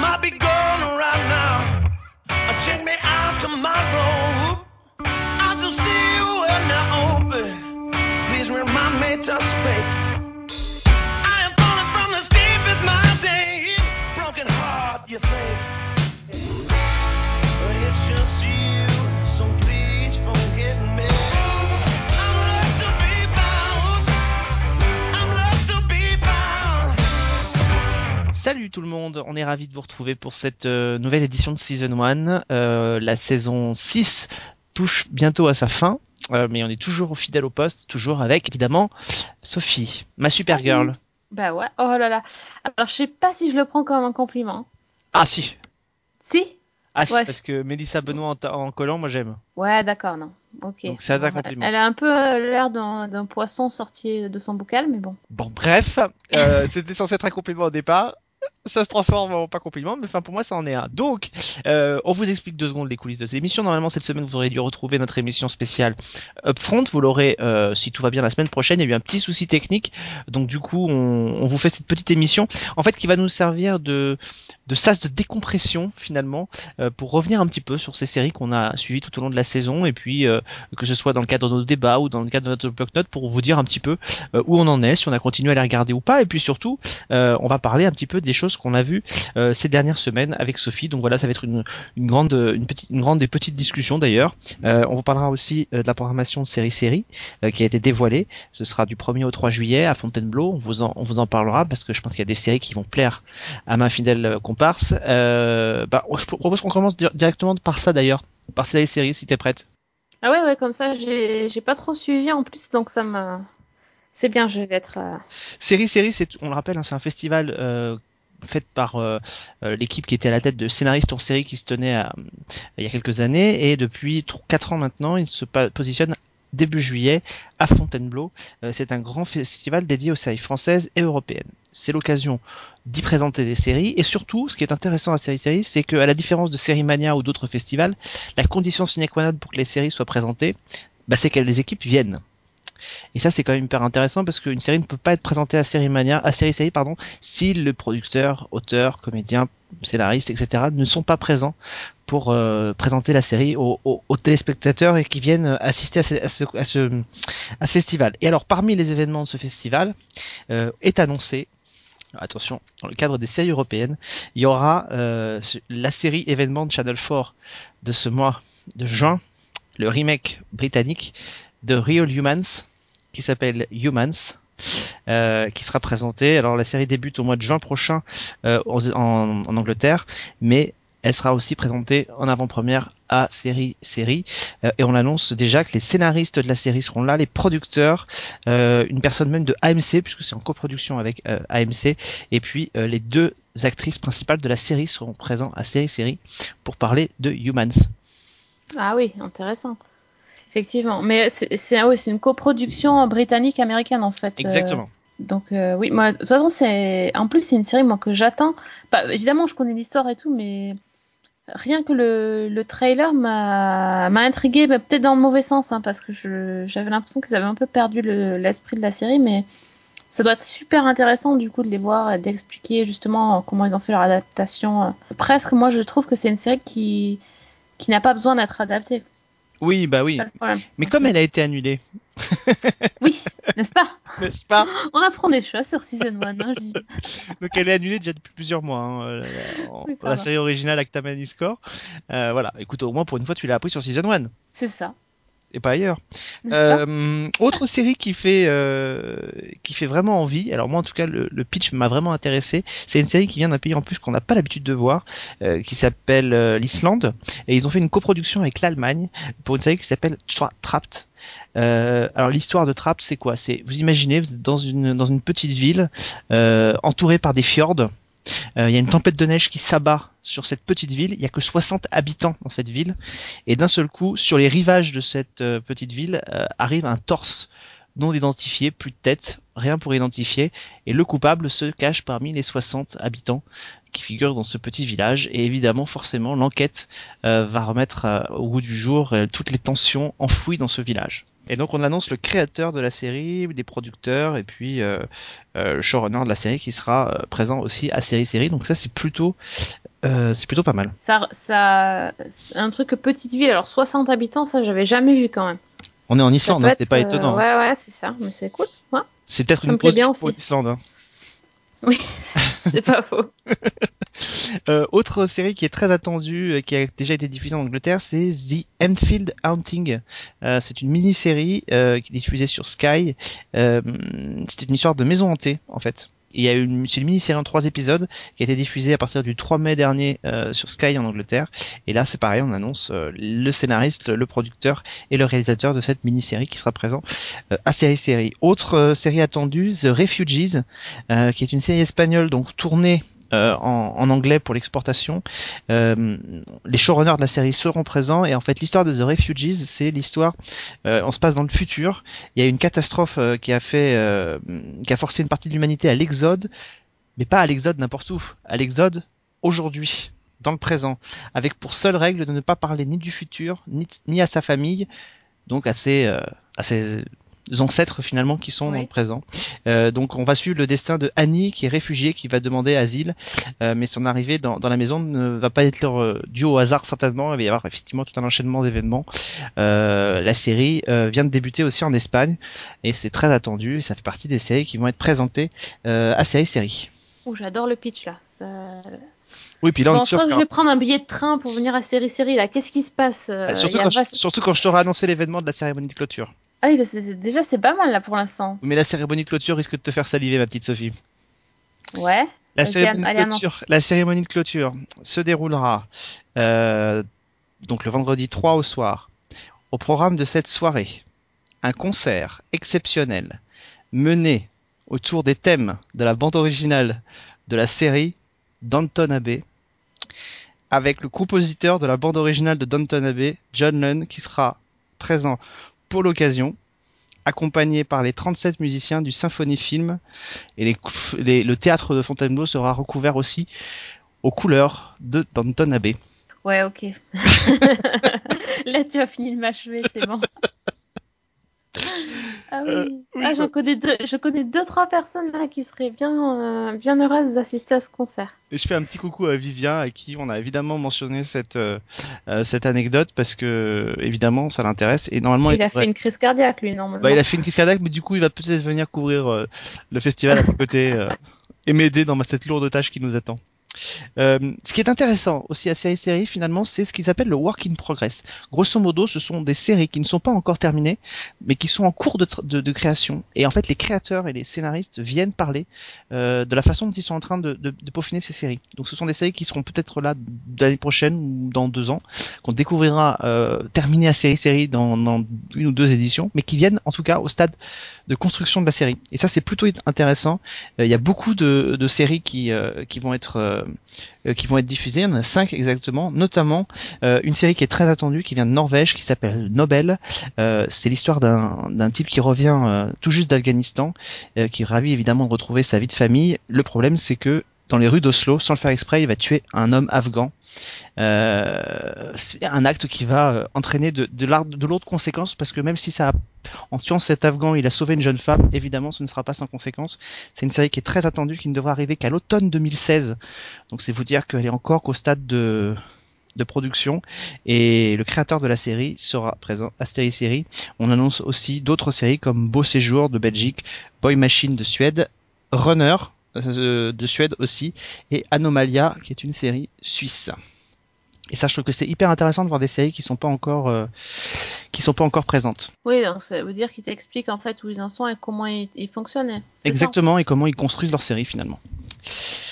might be gone right now. Check me out tomorrow. I shall see you when they're open. Please remind me to speak. I am falling from the steep with my day. Broken heart, you think. It's just you, so please forgive me. Salut tout le monde, on est ravis de vous retrouver pour cette euh, nouvelle édition de Season 1. Euh, la saison 6 touche bientôt à sa fin, euh, mais on est toujours fidèle au poste, toujours avec évidemment Sophie, ma Supergirl. Bah ouais, oh là là. Alors je sais pas si je le prends comme un compliment. Ah si, Si? Ah si, Ouais. parce que Mélissa Benoît en, en collant, moi j'aime. Ouais, d'accord, non. Ok. Donc c'est un Bon, compliment. Elle a un peu l'air d'un d'un poisson sorti de son bocal, mais bon. Bon bref, euh, c'était censé être un compliment au départ. Ça se transforme en pas compliment, mais enfin pour moi ça en est un. Donc, euh, on vous explique deux secondes les coulisses de cette émission. Normalement cette semaine vous aurez dû retrouver notre émission spéciale Upfront. Vous l'aurez euh, si tout va bien la semaine prochaine. Il y a eu un petit souci technique, donc du coup on, on vous fait cette petite émission en fait qui va nous servir de de sas de décompression finalement euh, pour revenir un petit peu sur ces séries qu'on a suivies tout au long de la saison et puis euh, que ce soit dans le cadre de nos débats ou dans le cadre de notre bloc-notes pour vous dire un petit peu euh, où on en est, si on a continué à les regarder ou pas, et puis surtout, euh, on va parler un petit peu des choses qu'on a vues euh, ces dernières semaines avec Sophie. Donc voilà, ça va être une, une grande, une petite, une grande et petite discussion d'ailleurs. Euh, on vous parlera aussi euh, de la programmation série-série qui a été dévoilée. Ce sera du 1er au 3 juillet à Fontainebleau. On vous en, on vous en parlera parce que je pense qu'il y a des séries qui vont plaire à ma fidèle comparse. Bah, je propose qu'on commence di- directement par ça d'ailleurs, par série-série si t'es prête. Ah ouais, ouais, comme ça, j'ai j'ai pas trop suivi en plus, donc ça me. C'est bien, je vais être. euh, Série Série, c'est, on le rappelle, hein, c'est un festival euh, fait par euh, euh, l'équipe qui était à la tête de scénaristes hors série qui se tenait à- il y a quelques années et depuis 4 ans maintenant, il se positionne début juillet à Fontainebleau. Euh, c'est un grand festival dédié aux séries françaises et européennes. C'est l'occasion d'y présenter des séries et surtout, ce qui est intéressant à Série Série, c'est qu'à la différence de Série Mania ou d'autres festivals, la condition sine qua non pour que les séries soient présentées, bah, c'est que les équipes viennent. Et ça, c'est quand même hyper intéressant parce qu'une série ne peut pas être présentée à Série Mania, à Série Série, pardon, si le producteur, auteur, comédien, scénariste, etc. ne sont pas présents pour euh, présenter la série aux, téléspectateurs et qui viennent assister à ce, festival. Et alors, parmi les événements de ce festival, euh, est annoncé Attention, dans le cadre des séries européennes, il y aura euh, la série événement de Channel 4 de ce mois de juin, le remake britannique de Real Humans, qui s'appelle Humans, euh, qui sera présenté. Alors la série débute au mois de juin prochain euh, en, Angleterre, mais elle sera aussi présentée en avant-première à série série Euh, et on annonce déjà que les scénaristes de la série seront là, les producteurs, une personne même de AMC puisque c'est en coproduction avec AMC et puis les deux actrices principales de la série seront présents à série série pour parler de Humans. Ah oui, intéressant. Effectivement. Mais c'est ah oui, une coproduction britannique-américaine en fait. Euh, Exactement. donc euh, oui, moi, de toute façon, c'est. En plus, c'est une série moi que j'attends. Bah, évidemment, je connais l'histoire et tout, mais rien que le, le trailer m'a intrigué, bah, peut-être dans le mauvais sens, hein, parce que j'avais l'impression qu'ils avaient un peu perdu le- l'esprit de la série, mais ça doit être super intéressant du coup de les voir et d'expliquer justement comment ils ont fait leur adaptation. Presque, moi, je trouve que c'est une série qui qui n'a pas besoin d'être adaptée. Oui, bah oui. Mais comme elle a été annulée, Oui, n'est-ce pas? N'est-ce pas? On apprend des choses sur Season 1. Hein, je dis. Donc elle est annulée déjà depuis plusieurs mois. hein, euh, en- Oui, la série originale Actamani Score. Euh, voilà, écoute, au moins pour une fois tu l'as appris sur Season 1 C'est ça, et pas ailleurs. pas? Euh, autre série qui fait euh, qui fait vraiment envie. Alors moi en tout cas le, le pitch m'a vraiment intéressé. C'est une série qui vient d'un pays en plus qu'on n'a pas l'habitude de voir, euh, qui s'appelle euh, l'Islande et ils ont fait une coproduction avec l'Allemagne pour une série qui s'appelle Tra- Trapped. Euh, alors l'histoire de Trapped c'est quoi? C'est vous imaginez vous êtes dans une dans une petite ville euh, entourée par des fjords. Euh, Il y a une tempête de neige qui s'abat sur cette petite ville. Il y a que 60 habitants dans cette ville. Et d'un seul coup, sur les rivages de cette euh, petite ville, euh, arrive un torse non identifié, plus de tête, rien pour identifier. Et le coupable se cache parmi les 60 habitants qui figurent dans ce petit village. Et évidemment, forcément, l'enquête va remettre au goût du jour toutes les tensions enfouies dans ce village. Et donc on annonce le créateur de la série, des producteurs et puis euh, euh, le showrunner de la série qui sera euh, présent aussi à série série. Donc ça c'est plutôt euh, c'est plutôt pas mal. Ça, ça, c'est un truc petite ville. Alors 60 habitants, ça j'avais jamais vu quand même. On est en Islande, hein, c'est pas euh, étonnant. Ouais, ouais, c'est ça. Mais c'est cool. Ouais, C'est peut-être une pause bien pour l'Islande. hein. c'est pas faux. Euh, autre série qui est très attendue, qui a déjà été diffusée en Angleterre, c'est The Enfield Haunting. Euh, c'est une mini-série euh, qui est diffusée sur Sky. Euh, c'est une histoire de maison hantée, en fait. Il y a une, une mini-série en trois épisodes qui a été diffusée à partir du 3 mai dernier euh, sur Sky en Angleterre. Et là, c'est pareil, on annonce euh, le scénariste, le producteur et le réalisateur de cette mini-série qui sera présent euh, à série série. Autre euh, série attendue, The Refugees, qui est une série espagnole donc tournée euh, en, en anglais pour l'exportation. Euh, les showrunners de la série seront présents et en fait l'histoire de The Refugees, c'est l'histoire. euh, on se passe dans le futur. Il y a une catastrophe euh, qui a fait, euh, qui a forcé une partie de l'humanité à l'exode, mais pas à l'exode n'importe où, à l'exode aujourd'hui, dans le présent, avec pour seule règle de ne pas parler ni du futur ni, ni à sa famille, donc à ses, euh, à ses ancêtres finalement qui sont Oui. dans le présent. Euh, donc on va suivre le destin de Annie qui est réfugiée, qui va demander asile, euh, mais son arrivée dans, dans la maison ne va pas être leur, euh, due au hasard certainement. Il va y avoir effectivement tout un enchaînement d'événements. Euh, la série euh, vient de débuter aussi en Espagne et c'est très attendu. et Ça fait partie des séries qui vont être présentées euh, à série série. Ouh, j'adore le pitch là. Ça... Oui, puis là on Bon, est je crois que je vais prendre un billet de train pour venir à série série là. Qu'est-ce qui se passe euh, Ah, surtout, quand je, surtout quand je t'aurai annoncé l'événement de la cérémonie de clôture. Ah oui, bah, c'est- déjà c'est pas mal là pour l'instant. Mais la cérémonie de clôture risque de te faire saliver, ma petite Sophie. Ouais. La cérémonie, de clôture, la cérémonie de clôture se déroulera euh, donc le vendredi 3 au soir. Au programme de cette soirée, un concert exceptionnel mené autour des thèmes de la bande originale de la série Downton Abbey, avec le compositeur de la bande originale de Downton Abbey, John Lunn, qui sera présent pour l'occasion, accompagné par les 37 musiciens du Symphonie Film et le théâtre de Fontainebleau sera recouvert aussi aux couleurs de Downton Abbey. Ouais, ok. là tu as fini de m'achever, c'est bon. Ah oui. Euh, oui, ah, j'en connais deux, je connais deux trois personnes là qui seraient bien, euh, bien heureuses d'assister à ce concert. Et je fais un petit coucou à Vivien, à qui on a évidemment mentionné cette, euh, cette anecdote parce que évidemment ça l'intéresse et normalement Il a devrait- fait une crise cardiaque lui normalement. bah, il a fait une crise cardiaque, mais du coup il va peut-être venir couvrir le festival à côté et m'aider dans cette lourde tâche qui nous attend. Euh, ce qui est intéressant aussi à série série finalement, c'est ce qu'ils appellent le work in progress. Grosso modo, ce sont des séries qui ne sont pas encore terminées, mais qui sont en cours de, création. Et en fait, les créateurs et les scénaristes viennent parler euh, de la façon dont ils sont en train de, de, de peaufiner ces séries. Donc, ce sont des séries qui seront peut-être là l'année prochaine ou dans deux ans, qu'on découvrira euh, terminées à série série dans, dans une ou deux éditions, mais qui viennent en tout cas au stade de construction de la série. Et ça, c'est plutôt intéressant. Euh, Il y a beaucoup de, de séries qui, euh, qui vont être euh, qui vont être diffusées. Il y en a cinq exactement, notamment une série qui est très attendue, qui vient de Norvège, qui s'appelle Nobel. C'est l'histoire d'un type qui revient tout juste d'Afghanistan, qui est ravi évidemment de retrouver sa vie de famille. Le problème, c'est que dans les rues d'Oslo, sans le faire exprès, il va tuer un homme afghan. Euh, c'est un acte qui va euh, entraîner de, de, lourdes conséquences parce que même si ça, a- en tuant cet Afghan, il a sauvé une jeune femme, évidemment, ce ne sera pas sans conséquences. C'est une série qui est très attendue, qui ne devra arriver qu'à l'automne 2016. Donc c'est vous dire qu'elle est encore qu'au stade de, production et le créateur de la série sera présent à série série. On annonce aussi d'autres séries comme Beau Séjour de Belgique, Boy Machine de Suède, Runner de Suède aussi et Anomalia qui est une série suisse. Et ça, je trouve que c'est hyper intéressant de voir des séries qui sont pas encore, euh, qui sont pas encore présentes. Oui, donc ça veut dire qu'il t'explique en fait où ils en sont et comment ils, ils fonctionnent. ça Exactement, et comment ils construisent leur série finalement.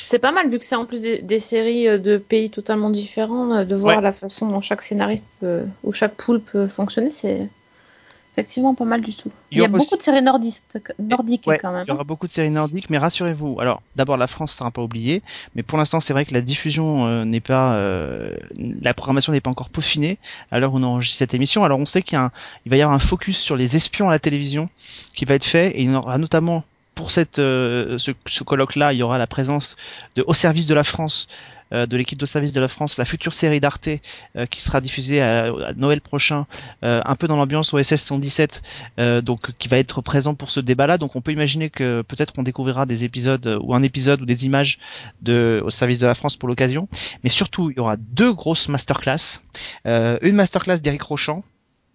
C'est pas mal vu que c'est en plus des, des séries euh, de pays totalement différents, euh, de voir Ouais. la façon dont chaque scénariste peut, ou chaque poule peut fonctionner, c'est effectivement pas mal du tout. Il y a beaucoup de séries nordistes, nordiques Ouais, quand même. Il y aura beaucoup de séries nordiques, mais rassurez-vous. Alors, d'abord, la France sera pas oubliée, mais pour l'instant, c'est vrai que la diffusion euh, n'est pas, euh, la programmation n'est pas encore peaufinée à l'heure où on enregistre cette émission. Alors, on sait qu'il va y avoir un focus sur les espions à la télévision qui va être fait, et il y en aura notamment pour cette, euh, ce, ce colloque-là, il y aura la présence de Au service de la France de l'équipe de service de la France, la future série d'Arte euh, qui sera diffusée à, Noël prochain, euh, un peu dans l'ambiance OSS 117, euh, donc qui va être présent pour ce débat-là. Donc on peut imaginer que peut-être on découvrira des épisodes euh, ou un épisode ou des images de au service de la France pour l'occasion. Mais surtout, il y aura deux grosses masterclass. Euh, une masterclass d'Eric Rochant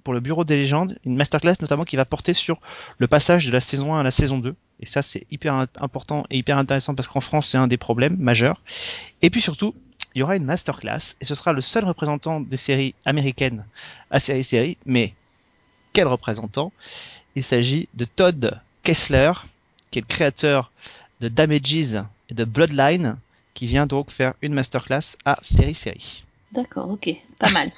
pour le Bureau des légendes, une masterclass notamment qui va porter sur le passage de la saison 1 à la saison 2. Et ça, c'est hyper important et hyper intéressant parce qu'en France, c'est un des problèmes majeurs. Et puis surtout, il y aura une masterclass et ce sera le seul représentant des séries américaines à série série. Mais quel représentant? Il s'agit de Todd Kessler, qui est le créateur de Damages et de Bloodline, qui vient donc faire une masterclass à série série. D'accord, ok, pas mal.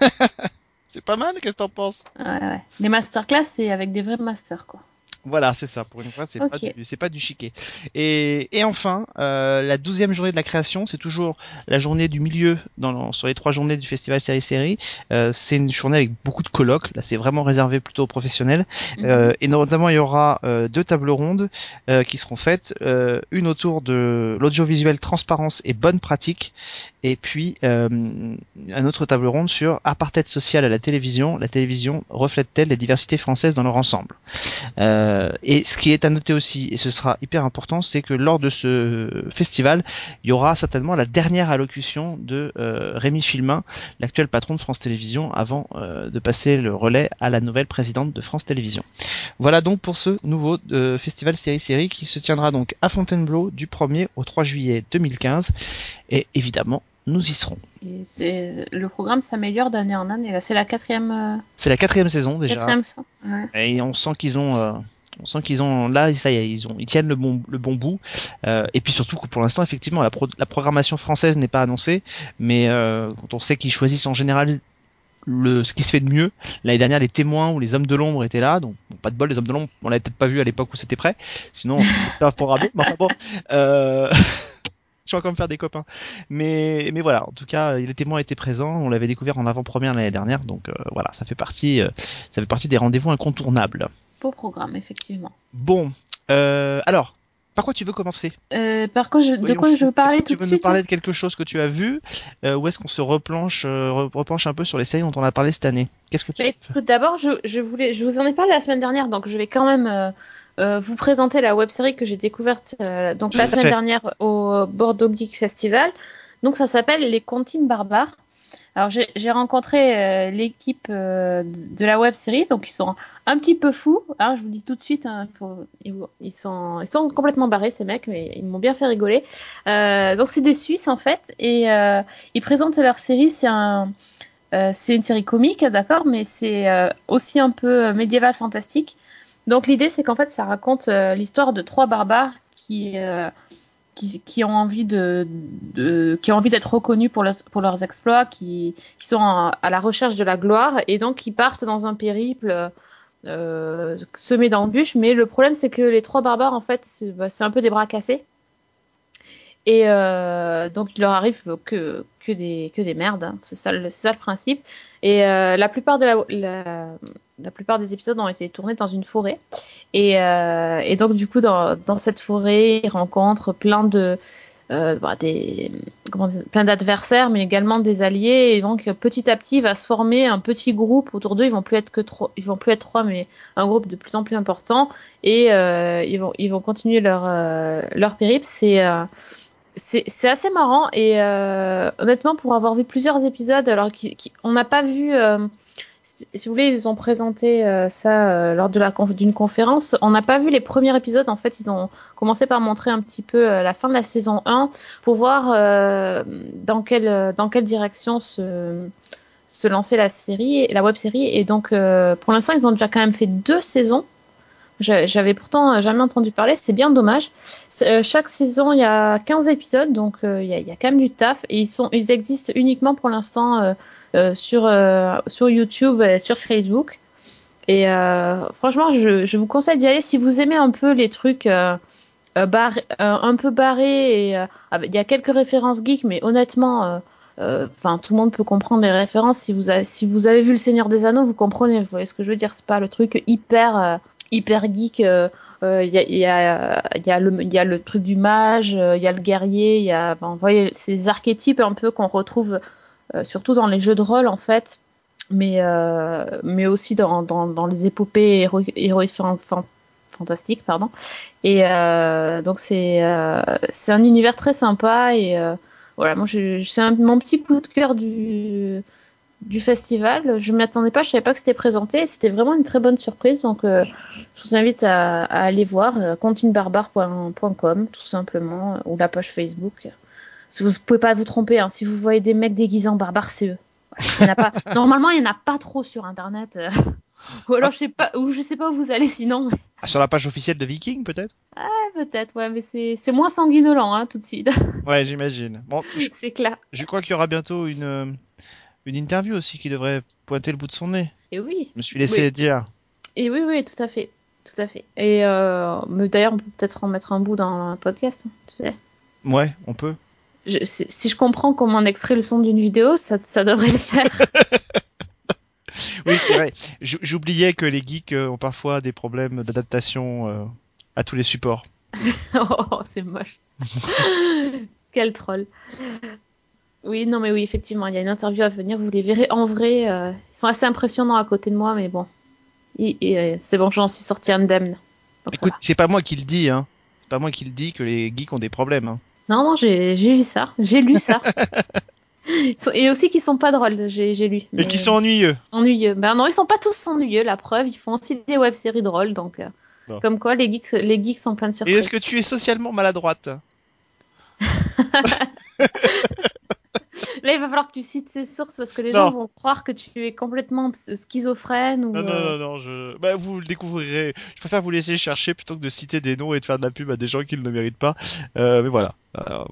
C'est pas mal, qu'est-ce que t'en penses? Ouais, ouais. Les masterclass, c'est avec des vrais masters, quoi. Voilà, c'est ça. Pour une fois, c'est Ok. pas du, c'est pas du chiquet. Et, et enfin, euh, la douzième journée de la création, c'est toujours la journée du milieu dans, sur les trois journées du festival série série. Euh, c'est une journée avec beaucoup de colloques. Là, c'est vraiment réservé plutôt aux professionnels. Euh, et notamment, il y aura euh, deux tables rondes euh, qui seront faites, euh, une autour de l'audiovisuel transparence et bonne pratique, et puis euh, un autre table ronde sur apartheid social à la télévision. La télévision reflète-t-elle les diversités françaises dans leur ensemble? Euh, Et ce qui est à noter aussi, et ce sera hyper important, c'est que lors de ce festival, il y aura certainement la dernière allocution de euh, Rémi Filmin, l'actuel patron de France Télévisions, avant euh, de passer le relais à la nouvelle présidente de France Télévisions. Voilà donc pour ce nouveau euh, festival série-série qui se tiendra donc à Fontainebleau du 1er au 3 juillet 2015. Et évidemment, nous y serons. Et le programme s'améliore d'année en année. Là, c'est la quatrième, euh, C'est la quatrième saison déjà. quatrième. Ouais. Et on sent qu'ils ont, euh, on sent qu'ils ont là, ça y est, ils ont, ils tiennent le bon, le bon bout. Euh, et puis surtout que pour l'instant, effectivement, la, pro- la programmation française n'est pas annoncée, mais euh, quand on sait qu'ils choisissent en général le, ce qui se fait de mieux. L'année dernière, les témoins ou les hommes de l'ombre étaient là, donc pas de bol, les hommes de l'ombre, on l'avait peut-être pas vu à l'époque où c'était prêt. Sinon, on pas programmé. Mais enfin bon, euh... je vais encore me faire des copains. Mais, mais voilà, en tout cas, les témoins étaient présents. On l'avait découvert en avant-première l'année dernière, donc euh, voilà, ça fait partie, euh, ça fait partie des rendez-vous incontournables. Beau programme, effectivement. Bon, euh, alors, par quoi tu veux commencer? Euh, par je- de quoi je veux parler Est-ce que tout tu de veux suite nous parler hein de quelque chose que tu as vu euh, ou est-ce qu'on se replanche, euh, re- repenche un peu sur les séries dont on a parlé cette année? Qu'est-ce que tu écoute, D'abord, je, je voulais, je vous en ai parlé la semaine dernière, donc je vais quand même euh, vous présenter la web série que j'ai découverte euh, donc la semaine dernière au Bordeaux Geek Festival. Donc ça s'appelle Les Comptines Barbares. Alors j'ai rencontré euh, l'équipe euh, de la web série, donc ils sont un petit peu fous. hein, je vous dis tout de suite, hein, faut- ils, sont, ils sont complètement barrés ces mecs, mais ils m'ont bien fait rigoler. Euh, donc c'est des Suisses en fait, et euh, ils présentent leur série. C'est un, euh, c'est une série comique, d'accord, mais c'est euh, aussi un peu médiéval fantastique. Donc l'idée, c'est qu'en fait, ça raconte euh, l'histoire de trois barbares qui, euh, qui, qui ont envie de, de qui ont envie d'être reconnus pour, leurs- exploits, qui, qui sont à, la recherche de la gloire, et donc qui partent dans un périple euh, semé d'embûches. Mais le problème, c'est que les trois barbares, en fait, c'est bah, un peu des bras cassés. Et euh, donc il leur arrive que, que, des, que des merdes, hein. c'est ça, ça le principe. Et euh, la, plupart de la, la, la plupart des épisodes ont été tournés dans une forêt. Et, euh, donc du coup dans, cette forêt, ils rencontrent plein de euh, bah, des plein d'adversaires, mais également des alliés. Et donc petit à petit, il va se former un petit groupe autour d'eux. Ils vont plus être que trois, ils vont plus être trois, mais un groupe de plus en plus important. Et euh, ils vont ils vont continuer leur leur périple. C'est c'est assez marrant et honnêtement pour avoir vu plusieurs épisodes alors qu'on n'a pas vu si, vous voulez ils ont présenté euh, ça euh, lors de d'une conférence. On n'a pas vu les premiers épisodes. En fait ils ont commencé par montrer un petit peu euh, la fin de la saison 1 pour voir euh, dans quelle dans quelle direction se se lancer la série la web série. Et donc euh, pour l'instant ils ont déjà quand même fait deux saisons J'avais pourtant jamais entendu parler, c'est bien dommage. Euh, chaque saison, il y a 15 épisodes, donc euh, il y, a, quand même du taf. Et ils, sont, ils existent uniquement pour l'instant euh, sur, sur YouTube et sur Facebook. Et franchement, je, vous conseille d'y aller si vous aimez un peu les trucs un peu barrés. Il y a quelques références geeks, mais honnêtement, tout le monde peut comprendre les références. Si vous, avez, si vous avez vu Le Seigneur des Anneaux, vous comprenez. Vous voyez ce que je veux dire C'est pas le truc hyper... euh, hyper geek euh, euh, il y, a, le, truc du mage, il y a le guerrier, il y a, ces archétypes un peu qu'on retrouve surtout dans les jeux de rôle en fait, mais, aussi dans, les épopées héroïques fantastiques, pardon. Et donc c'est un univers très sympa et voilà, c'est mon petit coup de cœur du du festival. Je ne m'y attendais pas, je savais pas que c'était présenté. C'était vraiment une très bonne surprise. Donc, euh, je vous invite à, aller voir euh, continebarbare.com tout simplement, ou la page Facebook. Vous pouvez pas vous tromper. Hein. Si vous voyez des mecs déguisés en barbares, c'est eux. pas... Normalement, il n'y en a pas trop sur Internet. Euh. ou alors, je sais pas, ou je sais pas où vous allez sinon. Ah, sur la page officielle de Viking, peut-être? Ah, peut-être, ouais, mais c'est moins sanguinolent, hein, tout de suite. ouais, j'imagine. Bon, c'est clair. Je crois qu'il y aura bientôt une une interview aussi qui devrait pointer le bout de son nez. Et oui. Je me suis laissé dire. Et oui, oui, tout à fait. Tout à fait. Et euh, d'ailleurs, on peut peut-être en mettre un bout dans un podcast, hein, tu sais. Ouais, on peut. si, je comprends comment on extrait le son d'une vidéo, ça, ça devrait le faire. oui, c'est vrai. J'oubliais que les geeks euh, ont parfois des problèmes d'adaptation euh, à tous les supports. oh, c'est moche. Quel troll. Oui, non, mais oui, effectivement, il y a une interview à venir. Vous les verrez en vrai. Euh, ils sont assez impressionnants à côté de moi, mais bon. Et, euh, c'est bon, j'en suis sorti indemne. Écoute, c'est pas moi qui le dis, hein. C'est pas moi qui le dis que les geeks ont des problèmes. Hein. Non, non, j'ai vu ça. J'ai lu ça. Et aussi qu'ils sont pas drôles, j'ai lu. Mais... Et qui sont ennuyeux. Ennuyeux. Ben non, ils sont pas tous ennuyeux, la preuve. Ils font aussi des web-séries drôles, donc. Euh, comme quoi, les geeks, les geeks sont plein de surprises. Et est-ce que tu es socialement maladroite? Là, il va falloir que tu cites ces sources parce que les gens vont croire que tu es complètement schizophrène. Ou, non, non, euh, non, non, je... bah, vous le découvrirez. Je préfère vous laisser chercher plutôt que de citer des noms et de faire de la pub à des gens qui ne le méritent pas. Euh, mais voilà.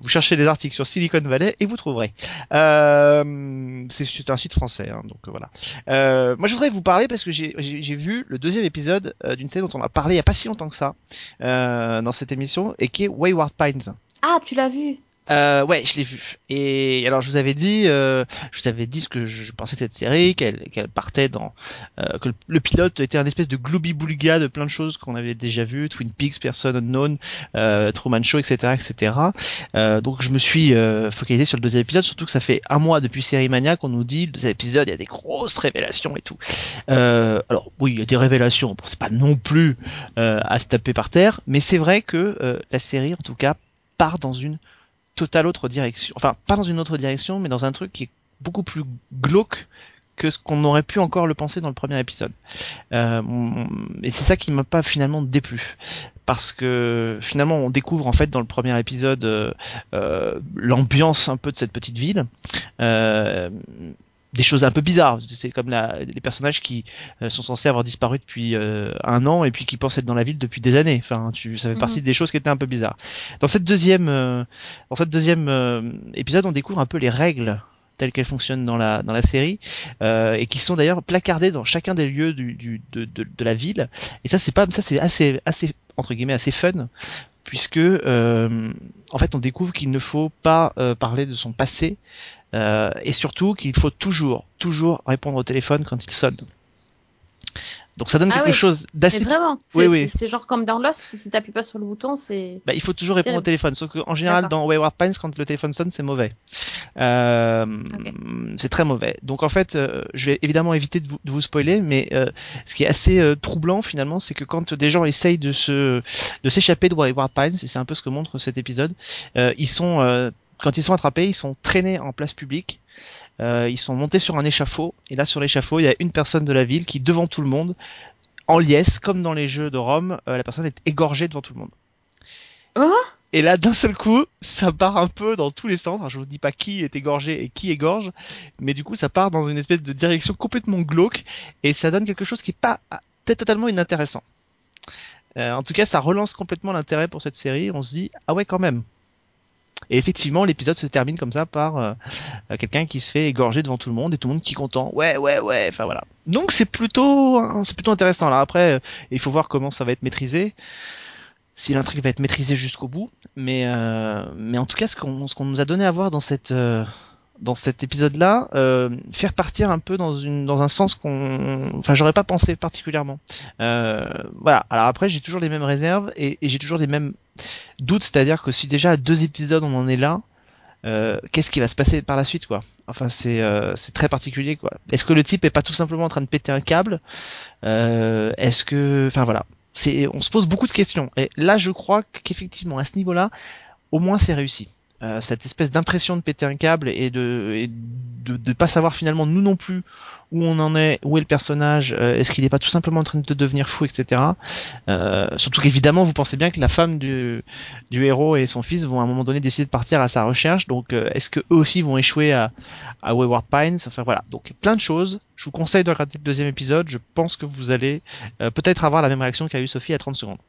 vous cherchez des articles sur Silicon Valley et vous trouverez. Euh, c'est un site français, hein, donc voilà. Euh, moi, je voudrais vous parler parce que j'ai vu le deuxième épisode euh, d'une série dont on a parlé il y a pas si longtemps que ça dans cette émission et qui est Wayward Pines. Ah, tu l'as vu euh, ouais, je l'ai vu. Et alors je vous avais dit, euh, je vous avais dit ce que je pensais de cette série, qu'elle qu'elle partait dans, euh, que le, pilote était un espèce de gloobie boulga de plein de choses qu'on avait déjà vu, Twin Peaks, Person Unknown, euh, Truman Show, etc., etc. Euh, donc je me suis euh, focalisé sur le deuxième épisode, surtout que ça fait un mois depuis Série Mania qu'on nous dit le deuxième épisode il y a des grosses révélations et tout. alors oui, il y a des révélations, bon, c'est pas non plus à se taper par terre, mais c'est vrai que la série en tout cas part dans une totale autre direction. Enfin, pas dans une autre direction, mais dans un truc qui est beaucoup plus glauque que ce qu'on aurait pu encore le penser dans le premier épisode. Euh, et c'est ça qui m'a pas finalement déplu. Parce que finalement on découvre en fait dans le premier épisode euh, euh l'ambiance un peu de cette petite ville. Euh, des choses un peu bizarres. C'est comme la, les personnages qui euh, sont censés avoir disparu depuis euh, un an et puis qui pensent être dans la ville depuis des années. Enfin, tu, ça fait partie mhm. des choses qui étaient un peu bizarres. Dans cette deuxième, euh, dans cette deuxième épisode, on découvre un peu les règles telles qu'elles fonctionnent dans la dans la série et qui sont d'ailleurs placardées dans chacun des lieux du, du de, de, de, la ville. Et ça, c'est pas ça, c'est assez assez entre guillemets assez fun puisque en fait on découvre qu'il ne faut pas parler de son passé euh, et surtout qu'il faut toujours, toujours répondre au téléphone quand il sonne. Donc ça donne ah quelque chose d'assez. Vraiment, oui, oui. c'est genre comme dans Lost, si t'appuies pas sur le bouton, c'est. Bah, il faut toujours répondre au téléphone. Sauf qu'en général, dans Wayward Pines, quand le téléphone sonne, c'est mauvais. Euh, C'est très mauvais. Donc en fait, euh, je vais évidemment éviter de vous, de vous spoiler, mais euh, ce qui est assez troublant finalement, c'est que quand des gens essayent de se de s'échapper de Wayward Pines, et c'est un peu ce que montre cet épisode, ils sont quand ils sont attrapés, ils sont traînés en place publique. Euh, ils sont montés sur un échafaud. Et là, sur l'échafaud, il y a une personne de la ville qui, devant tout le monde, en liesse, comme dans les jeux de Rome, euh, la personne est égorgée devant tout le monde. Oh et là, d'un seul coup, ça part un peu dans tous les sens. Alors, je vous dis pas qui est égorgé et qui égorge, mais du coup, ça part dans une espèce de direction complètement glauque et ça donne quelque chose qui est pas peut-être totalement inintéressant. Euh, en tout cas, ça relance complètement l'intérêt pour cette série. On se dit ah ouais quand même. Et effectivement, l'épisode se termine comme ça par euh, quelqu'un qui se fait égorger devant tout le monde et tout le monde qui est content. Ouais, ouais, ouais. Enfin voilà. Donc c'est plutôt, c'est plutôt intéressant. Alors après, euh, il faut voir comment ça va être maîtrisé, si l'intrigue va être maîtrisée jusqu'au bout. Mais, euh, mais en tout cas, ce qu'on, ce qu'on nous a donné à voir dans cette dans cet épisode-là, euh, faire partir un peu dans un sens qu'on, enfin, j'aurais pas pensé particulièrement. Euh, voilà. Alors après, j'ai toujours les mêmes réserves et, j'ai toujours les mêmes doutes, c'est-à-dire que si déjà à deux épisodes on en est là, euh, qu'est-ce qui va se passer par la suite, quoi? Enfin, c'est très particulier, quoi. Est-ce que le type est pas tout simplement en train de péter un câble? Est-ce que, enfin voilà, on se pose beaucoup de questions. Et là, je crois qu'effectivement, à ce niveau-là, au moins c'est réussi. Euh, cette espèce d'impression de péter un câble et de et de, de pas savoir finalement nous non plus où on en est, où est le personnage, euh, est-ce qu'il n'est pas tout simplement en train de devenir fou, etc. Euh, surtout qu'évidemment, vous pensez bien que la femme du, du héros et son fils vont à un moment donné décider de partir à sa recherche. Donc, euh, est-ce que eux aussi vont échouer à, à Wayward Pines? Enfin voilà, donc plein de choses. Je vous conseille de regarder le deuxième épisode. Je pense que vous allez euh, peut-être avoir la même réaction qu'a eu Sophie à 30 secondes.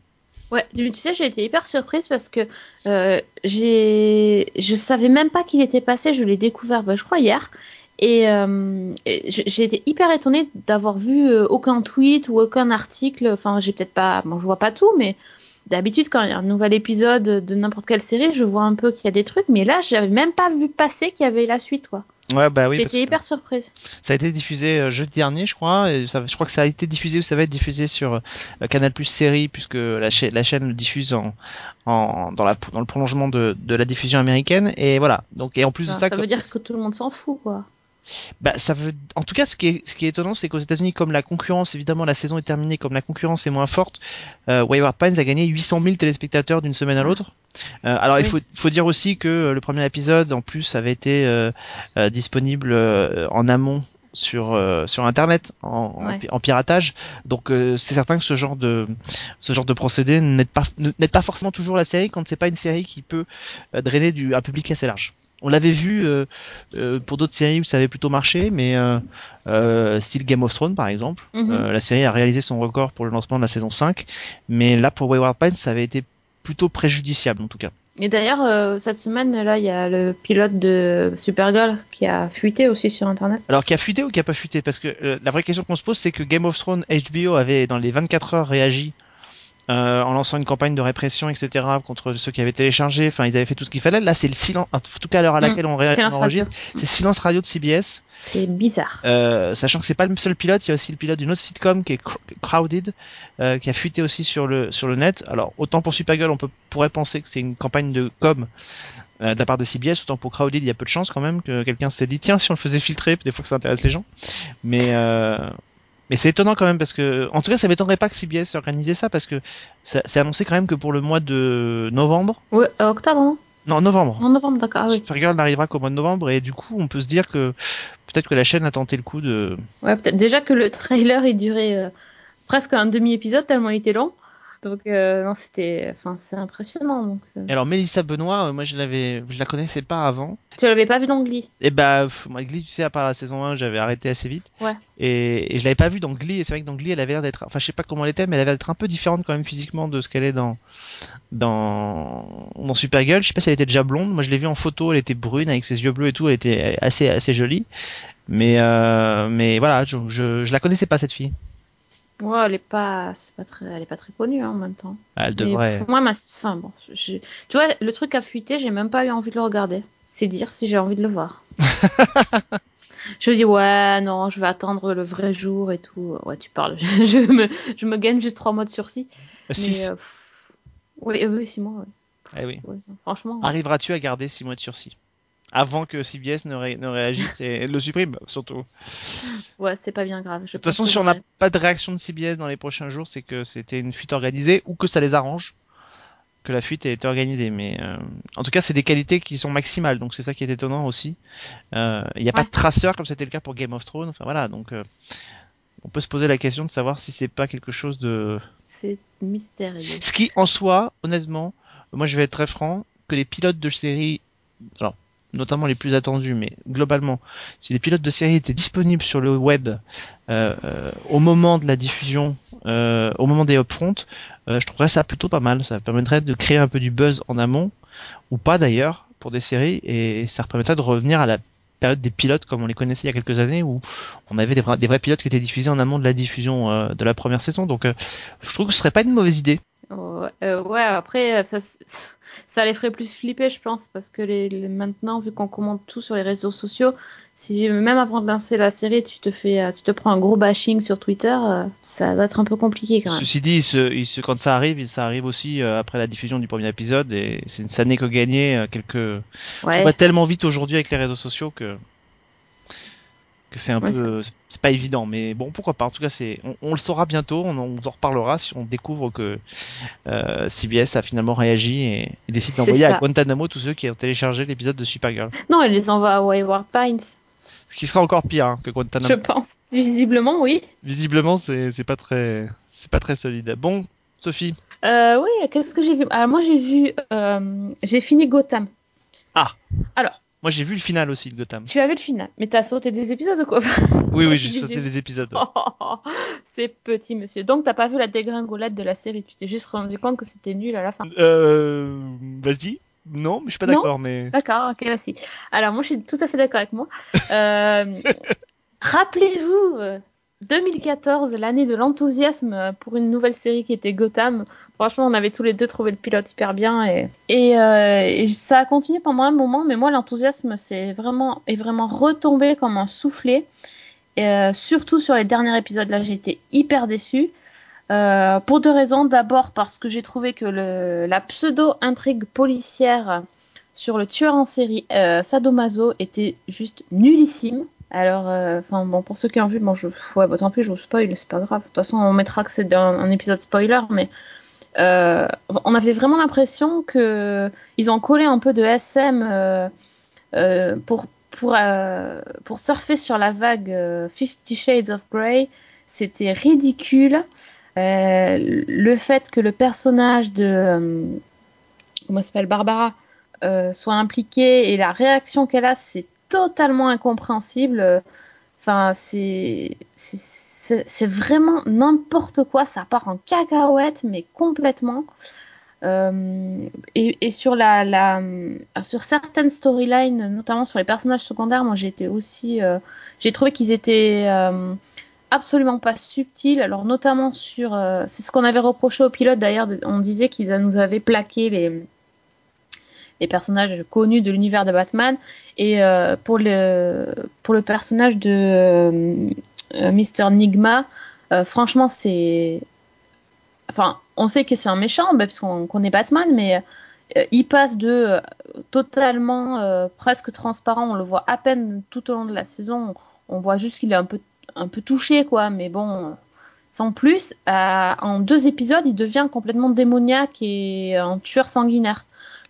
Ouais, tu sais, j'ai été hyper surprise parce que euh, j'ai, je savais même pas qu'il était passé. Je l'ai découvert, bah, je crois hier, et, euh, j'ai été hyper étonnée d'avoir vu euh, aucun tweet ou aucun article. Enfin, j'ai peut-être pas, bon, je vois pas tout, mais d'habitude quand il y a un nouvel épisode de n'importe quelle série, je vois un peu qu'il y a des trucs, mais là, j'avais même pas vu passer qu'il y avait la suite, quoi. Ouais, bah oui. que hyper surprise. Ça a été diffusé euh, jeudi dernier, je crois. Et ça, je crois que ça a été diffusé ou ça va être diffusé sur euh, Canal Plus série puisque la, cha- la chaîne le diffuse en, en dans, la, dans le prolongement de, de la diffusion américaine. Et voilà. Donc et en plus Enfin, de ça, ça veut dire que tout le monde s'en fout, quoi. Bah, ça veut. En tout cas, ce qui est, ce qui est étonnant, c'est qu'aux États-Unis, comme la concurrence, évidemment, la saison est terminée, comme la concurrence est moins forte, euh, Wayward Pines a gagné 800 000 téléspectateurs d'une semaine à l'autre. Euh, alors, il faut, faut dire aussi que euh, le premier épisode, en plus, avait été euh, disponible en amont sur euh, sur internet en, Ouais. piratage donc euh, c'est certain que ce genre de ce genre de procédé n'aide pas ne- n'aide pas forcément toujours la série quand c'est pas une série qui peut drainer du un public assez large on l'avait vu euh, euh, pour d'autres séries où ça avait plutôt marché, mais euh, style Game of Thrones par exemple. Mhm. La série a réalisé son record pour le lancement de la saison 5, mais là pour Wayward Pines ça avait été plutôt préjudiciable en tout cas. Et d'ailleurs, euh, cette semaine, là, il y a le pilote de Supergirl qui a fuité aussi sur Internet. Alors qui a fuité ou qui a pas fuité? Parce que euh, la vraie question qu'on se pose c'est que Game of Thrones HBO avait dans les 24 heures réagi euh, en lançant une campagne de répression, etc. contre ceux qui avaient téléchargé. Enfin, ils avaient fait tout ce qu'il fallait. Là, c'est le silence. En tout cas, à l'heure à Mm. laquelle on, on enregistre, c'est silence radio de CBS. C'est bizarre. Euh, sachant que c'est pas le seul pilote, il y a aussi le pilote d'une autre sitcom qui est Cr- Crowded, euh, qui a fuité aussi sur le sur le net. Alors autant pour Supergirl, on peut, pourrait penser que c'est une campagne de com euh, de la part de CBS, autant pour Crowded, il y a peu de chances quand même que quelqu'un s'est dit tiens si on le faisait filtrer, des fois que ça intéresse les gens. Mais euh, mais c'est étonnant quand même parce que en tout cas ça m'étonnerait pas que CBS organisait ça parce que ça- c'est annoncé quand même que pour le mois de novembre, Ouais, euh, octobre, non non novembre, En novembre, d'accord. Ah, oui. Supergirl n'arrivera qu'au mois de novembre et du coup on peut se dire que peut-être que la chaîne a tenté le coup de Ouais, peut-être déjà que le trailer il durait euh, presque un demi-épisode tellement il était long. Donc euh, non, c'était, enfin, c'est impressionnant. Donc, euh. Et alors Mélissa Benoît, euh, moi je l'avais, je la connaissais pas avant. Tu l'avais pas vu dans Glee? Et bah pff, moi Glee, tu sais, à part la saison 1, j'avais arrêté assez vite. Ouais. Et, et je l'avais pas vu dans Glee. Et c'est vrai que dans Glee, elle avait l'air d'être, enfin je sais pas comment elle était, mais elle avait l'air d'être un peu différente quand même physiquement de ce qu'elle est dans dans dans Supergirl. Je sais pas si elle était déjà blonde. Moi je l'ai vue en photo, elle était brune avec ses yeux bleus et tout. Elle était assez assez jolie. Mais mais voilà, je, je je la connaissais pas cette fille. Ouais, elle est pas, c'est pas très, elle est pas très connue hein, en même temps. Elle Mais, devrait. moi, ma, enfin bon, je- tu vois, le truc a fuité, j'ai même pas eu envie de le regarder. C'est dire si j'ai envie de le voir. je dis ouais, non, je vais attendre le vrai jour et tout. Ouais, tu parles. Je, me, je me gagne juste trois mois de sursis. Mais Six. euh, pff, oui, oui, six mois. Ouais. Eh oui. Ouais, franchement. Arriveras-tu à garder 6 mois de sursis? Avant que CBS ne, ré- ne réagisse et le supprime surtout. Ouais, c'est pas bien grave. De toute façon, si on n'a pas de réaction de CBS dans les prochains jours, c'est que c'était une fuite organisée ou que ça les arrange que la fuite ait été organisée. Mais euh, en tout cas, c'est des qualités qui sont maximales, donc c'est ça qui est étonnant aussi. Euh, Il n'y a pas de traceur comme c'était le cas pour Game of Thrones. Enfin voilà, donc euh, on peut se poser la question de savoir si c'est pas quelque chose de. C'est mystérieux. Ce qui, en soi, honnêtement, moi je vais être très franc, que les pilotes de série, alors notamment les plus attendus, mais globalement, si les pilotes de série étaient disponibles sur le web euh, euh, au moment de la diffusion, euh, au moment des upfronts, euh, je trouverais ça plutôt pas mal. Ça permettrait de créer un peu du buzz en amont, ou pas d'ailleurs, pour des séries, et ça permettrait de revenir à la période des pilotes comme on les connaissait il y a quelques années, où on avait des vrais, des vrais pilotes qui étaient diffusés en amont de la diffusion euh, de la première saison. Donc je trouve que ce serait pas une mauvaise idée. Ouais, euh, ouais, après, ça, ça les ferait plus flipper, je pense, parce que les, les- maintenant, vu qu'on commente tout sur les réseaux sociaux, si même avant de lancer la série, tu te fais, euh, tu te prends un gros bashing sur Twitter, euh, ça doit être un peu compliqué quand même. Ceci dit, il se, il se- quand ça arrive, ça arrive aussi euh, après la diffusion du premier épisode et ça n'est que gagner euh, quelques. Ouais. On va tellement vite aujourd'hui avec les réseaux sociaux que que c'est un Ouais, peu, c'est pas évident. Mais bon, pourquoi pas. En tout cas, c'est, on, on le saura bientôt. On, en- on en reparlera si on découvre que euh, CBS a finalement réagi et, et décide d'envoyer à. Guantanamo tous ceux qui ont téléchargé l'épisode de Supergirl. Non, elle les envoie à Wayward Pines, Ce qui sera encore pire hein, que Guantanamo. je pense. Visiblement, oui. Visiblement, c'est, c'est pas très, c'est pas très solide. Bon, Sophie. Euh, oui, qu'est-ce que j'ai vu? Alors moi, j'ai vu, euh, j'ai fini Gotham. Ah. Alors, Moi, j'ai vu le final aussi de Gotham. tu as vu le final, mais t'as sauté des épisodes ou quoi? Oui, oui, j'ai sauté les épisodes. Oh, C'est petit, monsieur. Donc, t'as pas vu la dégringolade de la série. Tu t'es juste rendu compte que c'était nul à la fin. Euh, vas-y. Non, mais je suis pas d'accord, mais. D'accord, ok, merci. Alors, moi, je suis tout à fait d'accord avec moi. Euh, Rappelez-vous, euh, 2014, l'année de l'enthousiasme pour une nouvelle série qui était Gotham. Franchement, on avait tous les deux trouvé le pilote hyper bien et, et, euh, et ça a continué pendant un moment, mais moi, l'enthousiasme c'est vraiment, est vraiment retombé comme un soufflet. Et, euh, surtout sur les derniers épisodes, là, j'ai été hyper déçue. Euh, pour deux raisons. D'abord parce que j'ai trouvé que la pseudo-intrigue policière sur le tueur en série Sadomaso était juste nullissime. Alors, euh, enfin bon, pour ceux qui ont vu, bon, je, ouais, bah, tant pis, je vous spoil, c'est pas grave. De toute façon, on mettra que c'est un, épisode spoiler, mais euh, on avait vraiment l'impression que ils ont collé un peu de SM euh, pour pour pour surfer sur la vague Fifty Shades of Grey. C'était ridicule. Le fait que le personnage de comment elle s'appelle Barbara soit impliquée et la réaction qu'elle a, c'est totalement incompréhensible. Enfin, c'est vraiment n'importe quoi. Ça part en cacahuète, mais complètement. Euh, et, sur la, sur certaines storylines, notamment sur les personnages secondaires, moi été aussi, euh, j'ai trouvé qu'ils étaient euh, absolument pas subtils. Alors notamment sur, c'est ce qu'on avait reproché au pilote d'ailleurs. On disait qu'ils nous avaient plaqué les personnages connus de l'univers de Batman. Et euh, pour le pour le personnage de euh, Mr Nigma, euh, franchement c'est, enfin on sait que c'est un méchant, bah, parce qu'on connaît Batman, mais il passe de totalement presque transparent, on le voit à peine tout au long de la saison, on voit juste qu'il est un peu un peu touché quoi, mais bon. Sans plus, en deux épisodes, il devient complètement démoniaque et un tueur sanguinaire.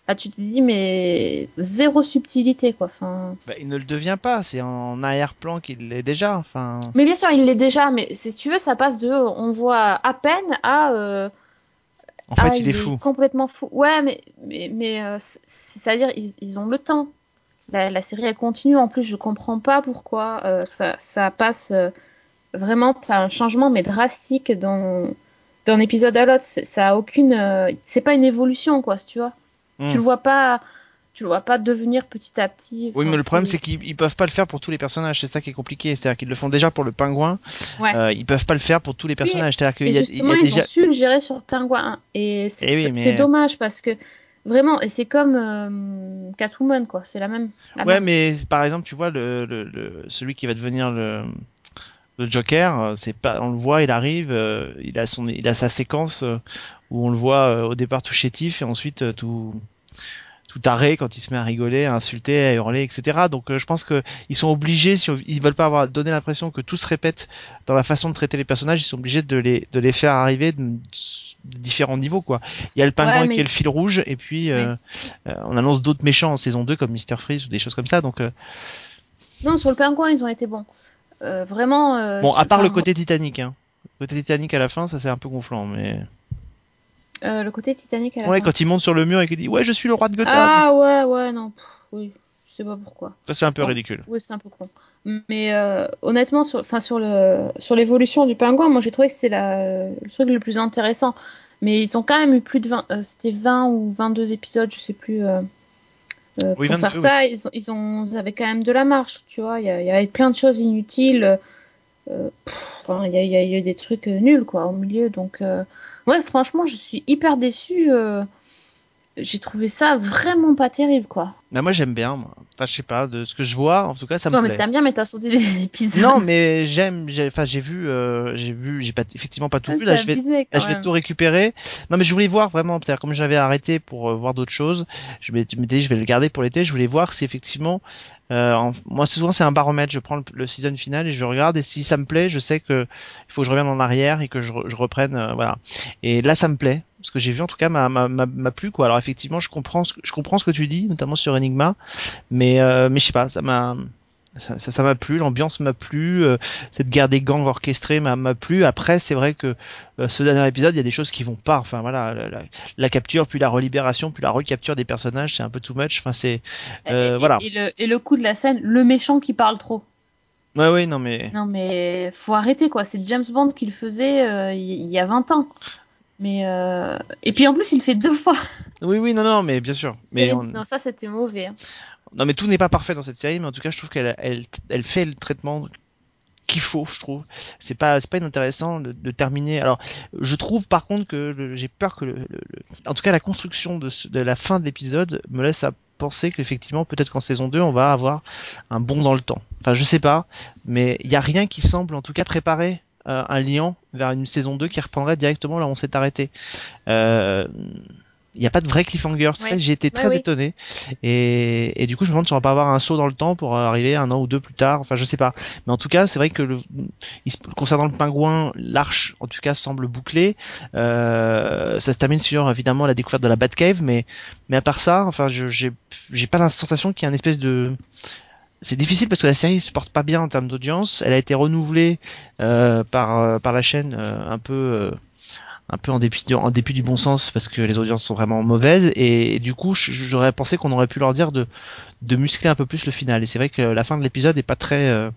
Là, tu te dis, mais zéro subtilité, quoi. Enfin... Bah, il ne le devient pas, c'est en arrière-plan qu'il l'est déjà. Enfin, Mais bien sûr, il l'est déjà, mais si tu veux, ça passe de on voit à peine à. euh, en fait, ah, il est fou. complètement fou. Ouais, mais, mais, mais euh, c'est-à-dire, ils, ils ont le temps. La, la série, elle continue. En plus, je comprends pas pourquoi euh, ça, ça passe. vraiment, t'as un changement, mais drastique dans d'un épisode à l'autre. Ça a aucune. c'est pas une évolution, quoi, si tu vois. Hmm. Tu le vois pas. Tu le vois pas devenir petit à petit. Oui, mais le problème, c'est qu'ils ils peuvent pas le faire pour tous les personnages. C'est ça qui est compliqué. C'est-à-dire qu'ils le font déjà pour le pingouin. Ouais. Euh, ils peuvent pas le faire pour tous les personnages. C'est-à-dire qu'il Et y a, il y justement, a ils déjà. ont su le gérer sur Pingouin 1. Et c'est Eh oui, c'est- mais- dommage parce que vraiment, et c'est comme euh, Catwoman, quoi. C'est la même. la Ouais, même. mais par exemple, tu vois, le, le, le- celui qui va devenir le, le Joker, euh, c'est pas, on le voit, il arrive, euh, il a son, il a sa séquence où on le voit euh, au départ tout chétif et ensuite euh, tout tout taré quand il se met à rigoler, à insulter, à hurler, etc. Donc euh, je pense que ils sont obligés, si ils veulent pas avoir donné l'impression que tout se répète dans la façon de traiter les personnages, ils sont obligés de les de les faire arriver de, de différents niveaux quoi. Il y a le pingouin Ouais, mais- qui est le fil rouge et puis euh, euh, on annonce d'autres méchants en saison 2 comme Mister Freeze ou des choses comme ça. Donc euh, Non, sur le Pingouin, ils ont été bons. Euh, vraiment. euh, bon, à part le côté Titanic, hein. Le côté Titanic à la fin, ça c'est un peu gonflant, mais euh, le côté Titanic à la ouais, fin. quand il monte sur le mur et qu'il dit ouais, je suis le roi de Gotham, Ah ouais, ouais, non. pff, oui, je sais pas pourquoi. ça c'est un peu ridicule. Oui, c'est un peu con. Mais euh, honnêtement, sur, sur le sur l'évolution du pingouin, moi j'ai trouvé que c'est la- le truc le plus intéressant. Mais ils ont quand même eu plus de 20, euh, c'était 20 ou 22 épisodes, je sais plus. Oui, pour 22, faire ça, ils, ont, ils ont ils avaient quand même de la marge, tu vois. Il y, avait plein de choses inutiles. il y y a- il y a eu des trucs nuls, quoi, au milieu. Donc, Ouais, franchement, je suis hyper déçue. euh, J'ai trouvé ça vraiment pas terrible, quoi. Mais moi j'aime bien, moi. Enfin, je sais pas, de ce que je vois, en tout cas, ça Toi, me mais plaît. t'aimes bien, mais t'as sauté des épisodes. Non, mais j'aime, j'ai, enfin, j'ai vu, euh, j'ai vu, j'ai pas, effectivement pas tout Ah, vu. Là, je vais, là, je vais tout récupérer. Non, mais je voulais voir vraiment, comme j'avais arrêté pour euh, voir d'autres choses, je m'étais dit, je vais le garder pour l'été. Je voulais voir si effectivement, en- moi, souvent, c'est un baromètre. Je prends le, season final et je regarde, et si ça me plaît, je sais que il faut que je revienne en arrière et que je, je reprenne, euh, voilà. Et là, ça me plaît. Ce que j'ai vu, en tout cas, m'a, m'a, m'a, plu, quoi. Alors, effectivement, je comprends ce je comprends ce que tu dis, notamment sur Enigma, mais, euh, mais je sais pas, ça m'a, ça m'a plu, l'ambiance m'a plu, euh, cette guerre des gangs orchestrée m'a plu. Après, c'est vrai que euh, ce dernier épisode, il y a des choses qui vont pas. Enfin voilà, la, la- la capture, puis la relibération, puis la recapture des personnages, c'est un peu too much. Enfin c'est, euh, et, voilà. et le, et le coup de la scène, le méchant qui parle trop. ouais ouais non mais Non, mais faut arrêter, quoi. C'est James Bond qui le faisait il il y a 20 ans. Mais euh... Et puis en plus, il le fait deux fois. oui oui non non mais bien sûr. Mais on- Non, ça, c'était mauvais. hein. Non mais tout n'est pas parfait dans cette série, mais en tout cas je trouve qu'elle elle, elle fait le traitement qu'il faut, je trouve. C'est pas pas inintéressant de, terminer. Alors, je trouve par contre que j'ai peur que le, en tout cas la construction de la fin de l'épisode me laisse à penser qu'effectivement peut-être qu'en saison 2 on va avoir un bond dans le temps. Enfin, je sais pas, mais il y a rien qui semble en tout cas préparer euh, un lien vers une saison 2 qui reprendrait directement là où on s'est arrêté. Euh, il n'y a pas de vrai cliffhanger. Ouais. j'ai été très étonné. Et, et du coup, je me demande si on va pas avoir un saut dans le temps pour arriver un an ou deux plus tard. Enfin, je sais pas. Mais en tout cas, c'est vrai que le, concernant le pingouin, l'arche, en tout cas, semble bouclée. Euh, ça se termine sur évidemment la découverte de la Batcave, mais mais à part ça, enfin, j'ai pas la sensation qu'il y a une espèce de c'est difficile parce que la série se porte pas bien en termes d'audience. Elle a été renouvelée euh, par euh, par la chaîne euh, un peu euh, un peu en dépit du, bon sens parce que les audiences sont vraiment mauvaises et, du coup j'aurais pensé qu'on aurait pu leur dire de muscler un peu plus le final et c'est vrai que la fin de l'épisode est pas très euh,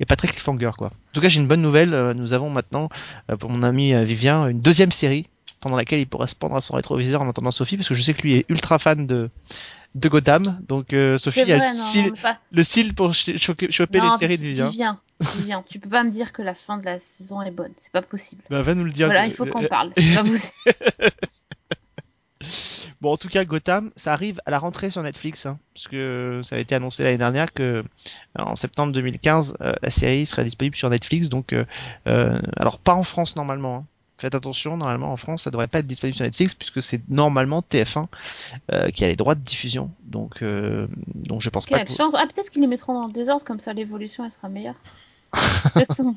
est pas très cliffhanger quoi. En tout cas j'ai une bonne nouvelle, euh, nous avons maintenant euh, pour mon ami euh, Vivien une deuxième série pendant laquelle il pourrait se prendre à son rétroviseur en entendant Sophie parce que je sais que lui est ultra fan de de Gotham donc euh, Sophie a le non, style mais pas- le style pour ch- choper Non, les séries de Viv- Vivien. Vivien, Vivien, tu peux pas me dire que la fin de la saison est bonne. C'est pas possible. Bah, va nous le dire. Voilà, que- il faut qu'on euh, parle. Pas. Bon, en tout cas, Gotham, ça arrive à la rentrée sur Netflix, hein, parce que ça a été annoncé l'année dernière que euh, en septembre 2015, euh, la série serait disponible sur Netflix. Donc, euh, euh, alors pas en France normalement. hein. Faites attention, normalement en France, ça devrait pas être disponible sur Netflix puisque c'est normalement TF1 euh, qui a les droits de diffusion. Donc, euh, donc je pense pas. Que... chance. Ah, peut-être qu'ils les mettront dans le désordre, comme ça l'évolution elle sera meilleure. De toute façon,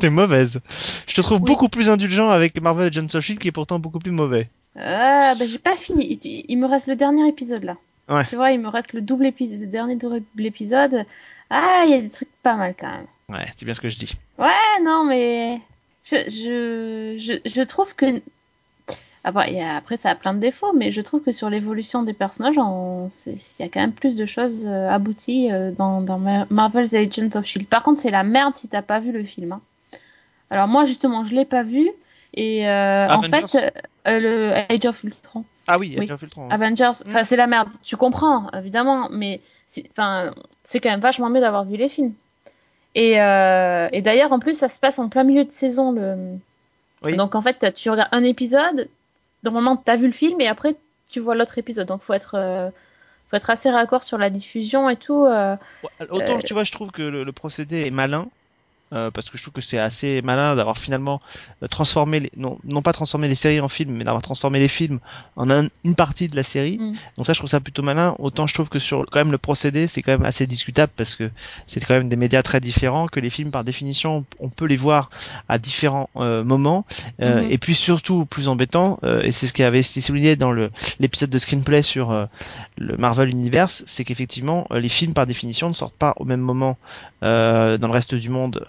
T'es mauvaise. Je te trouve Oui. beaucoup plus indulgent avec Marvel Agents of Shield qui est pourtant beaucoup plus mauvais. Ah, bah, j'ai pas fini. Il, il me reste le dernier épisode là. Ouais. Tu vois, il me reste le double épisode, le dernier double épisode. Ah, il y a des trucs pas mal quand même. Ouais, c'est bien ce que je dis. Ah non, mais je, je, je, je trouve que. Après, il y a- après, ça a plein de défauts, mais je trouve que sur l'évolution des personnages, on- il y a quand même plus de choses euh, abouties euh, dans, dans Mar- Marvel's Agent of Shield. Par contre, c'est la merde si t'as pas vu le film. hein. Alors moi, justement, je l'ai pas vu. Et euh, en fait, euh, le Age of Ultron. Ah oui, Oui. Avengers, Mm. enfin c'est la merde. Tu comprends, évidemment, mais c'est quand même vachement mieux d'avoir vu les films. Et, euh, et d'ailleurs, en plus, ça se passe en plein milieu de saison. Le... Oui. Donc en fait, t'as- tu regardes un épisode, normalement t'as vu le film, et après tu vois l'autre épisode. Donc faut être, euh, faut être assez raccord sur la diffusion et tout. euh. Ouais, Autant, Euh, tu vois, je trouve que le, le procédé est malin. Euh, parce que je trouve que c'est assez malin d'avoir finalement euh, transformé les, non, non pas transformé les séries en films mais d'avoir transformé les films en un- une partie de la série Mm. donc ça je trouve ça plutôt malin autant je trouve que sur quand même le procédé c'est quand même assez discutable parce que c'est quand même des médias très différents que les films par définition on peut les voir à différents euh, moments euh, Mhm. et puis surtout plus embêtant euh, et c'est ce qui avait été souligné dans le l'épisode de screenplay sur euh, le Marvel Universe c'est qu'effectivement euh, les films par définition ne sortent pas au même moment euh, dans le reste du monde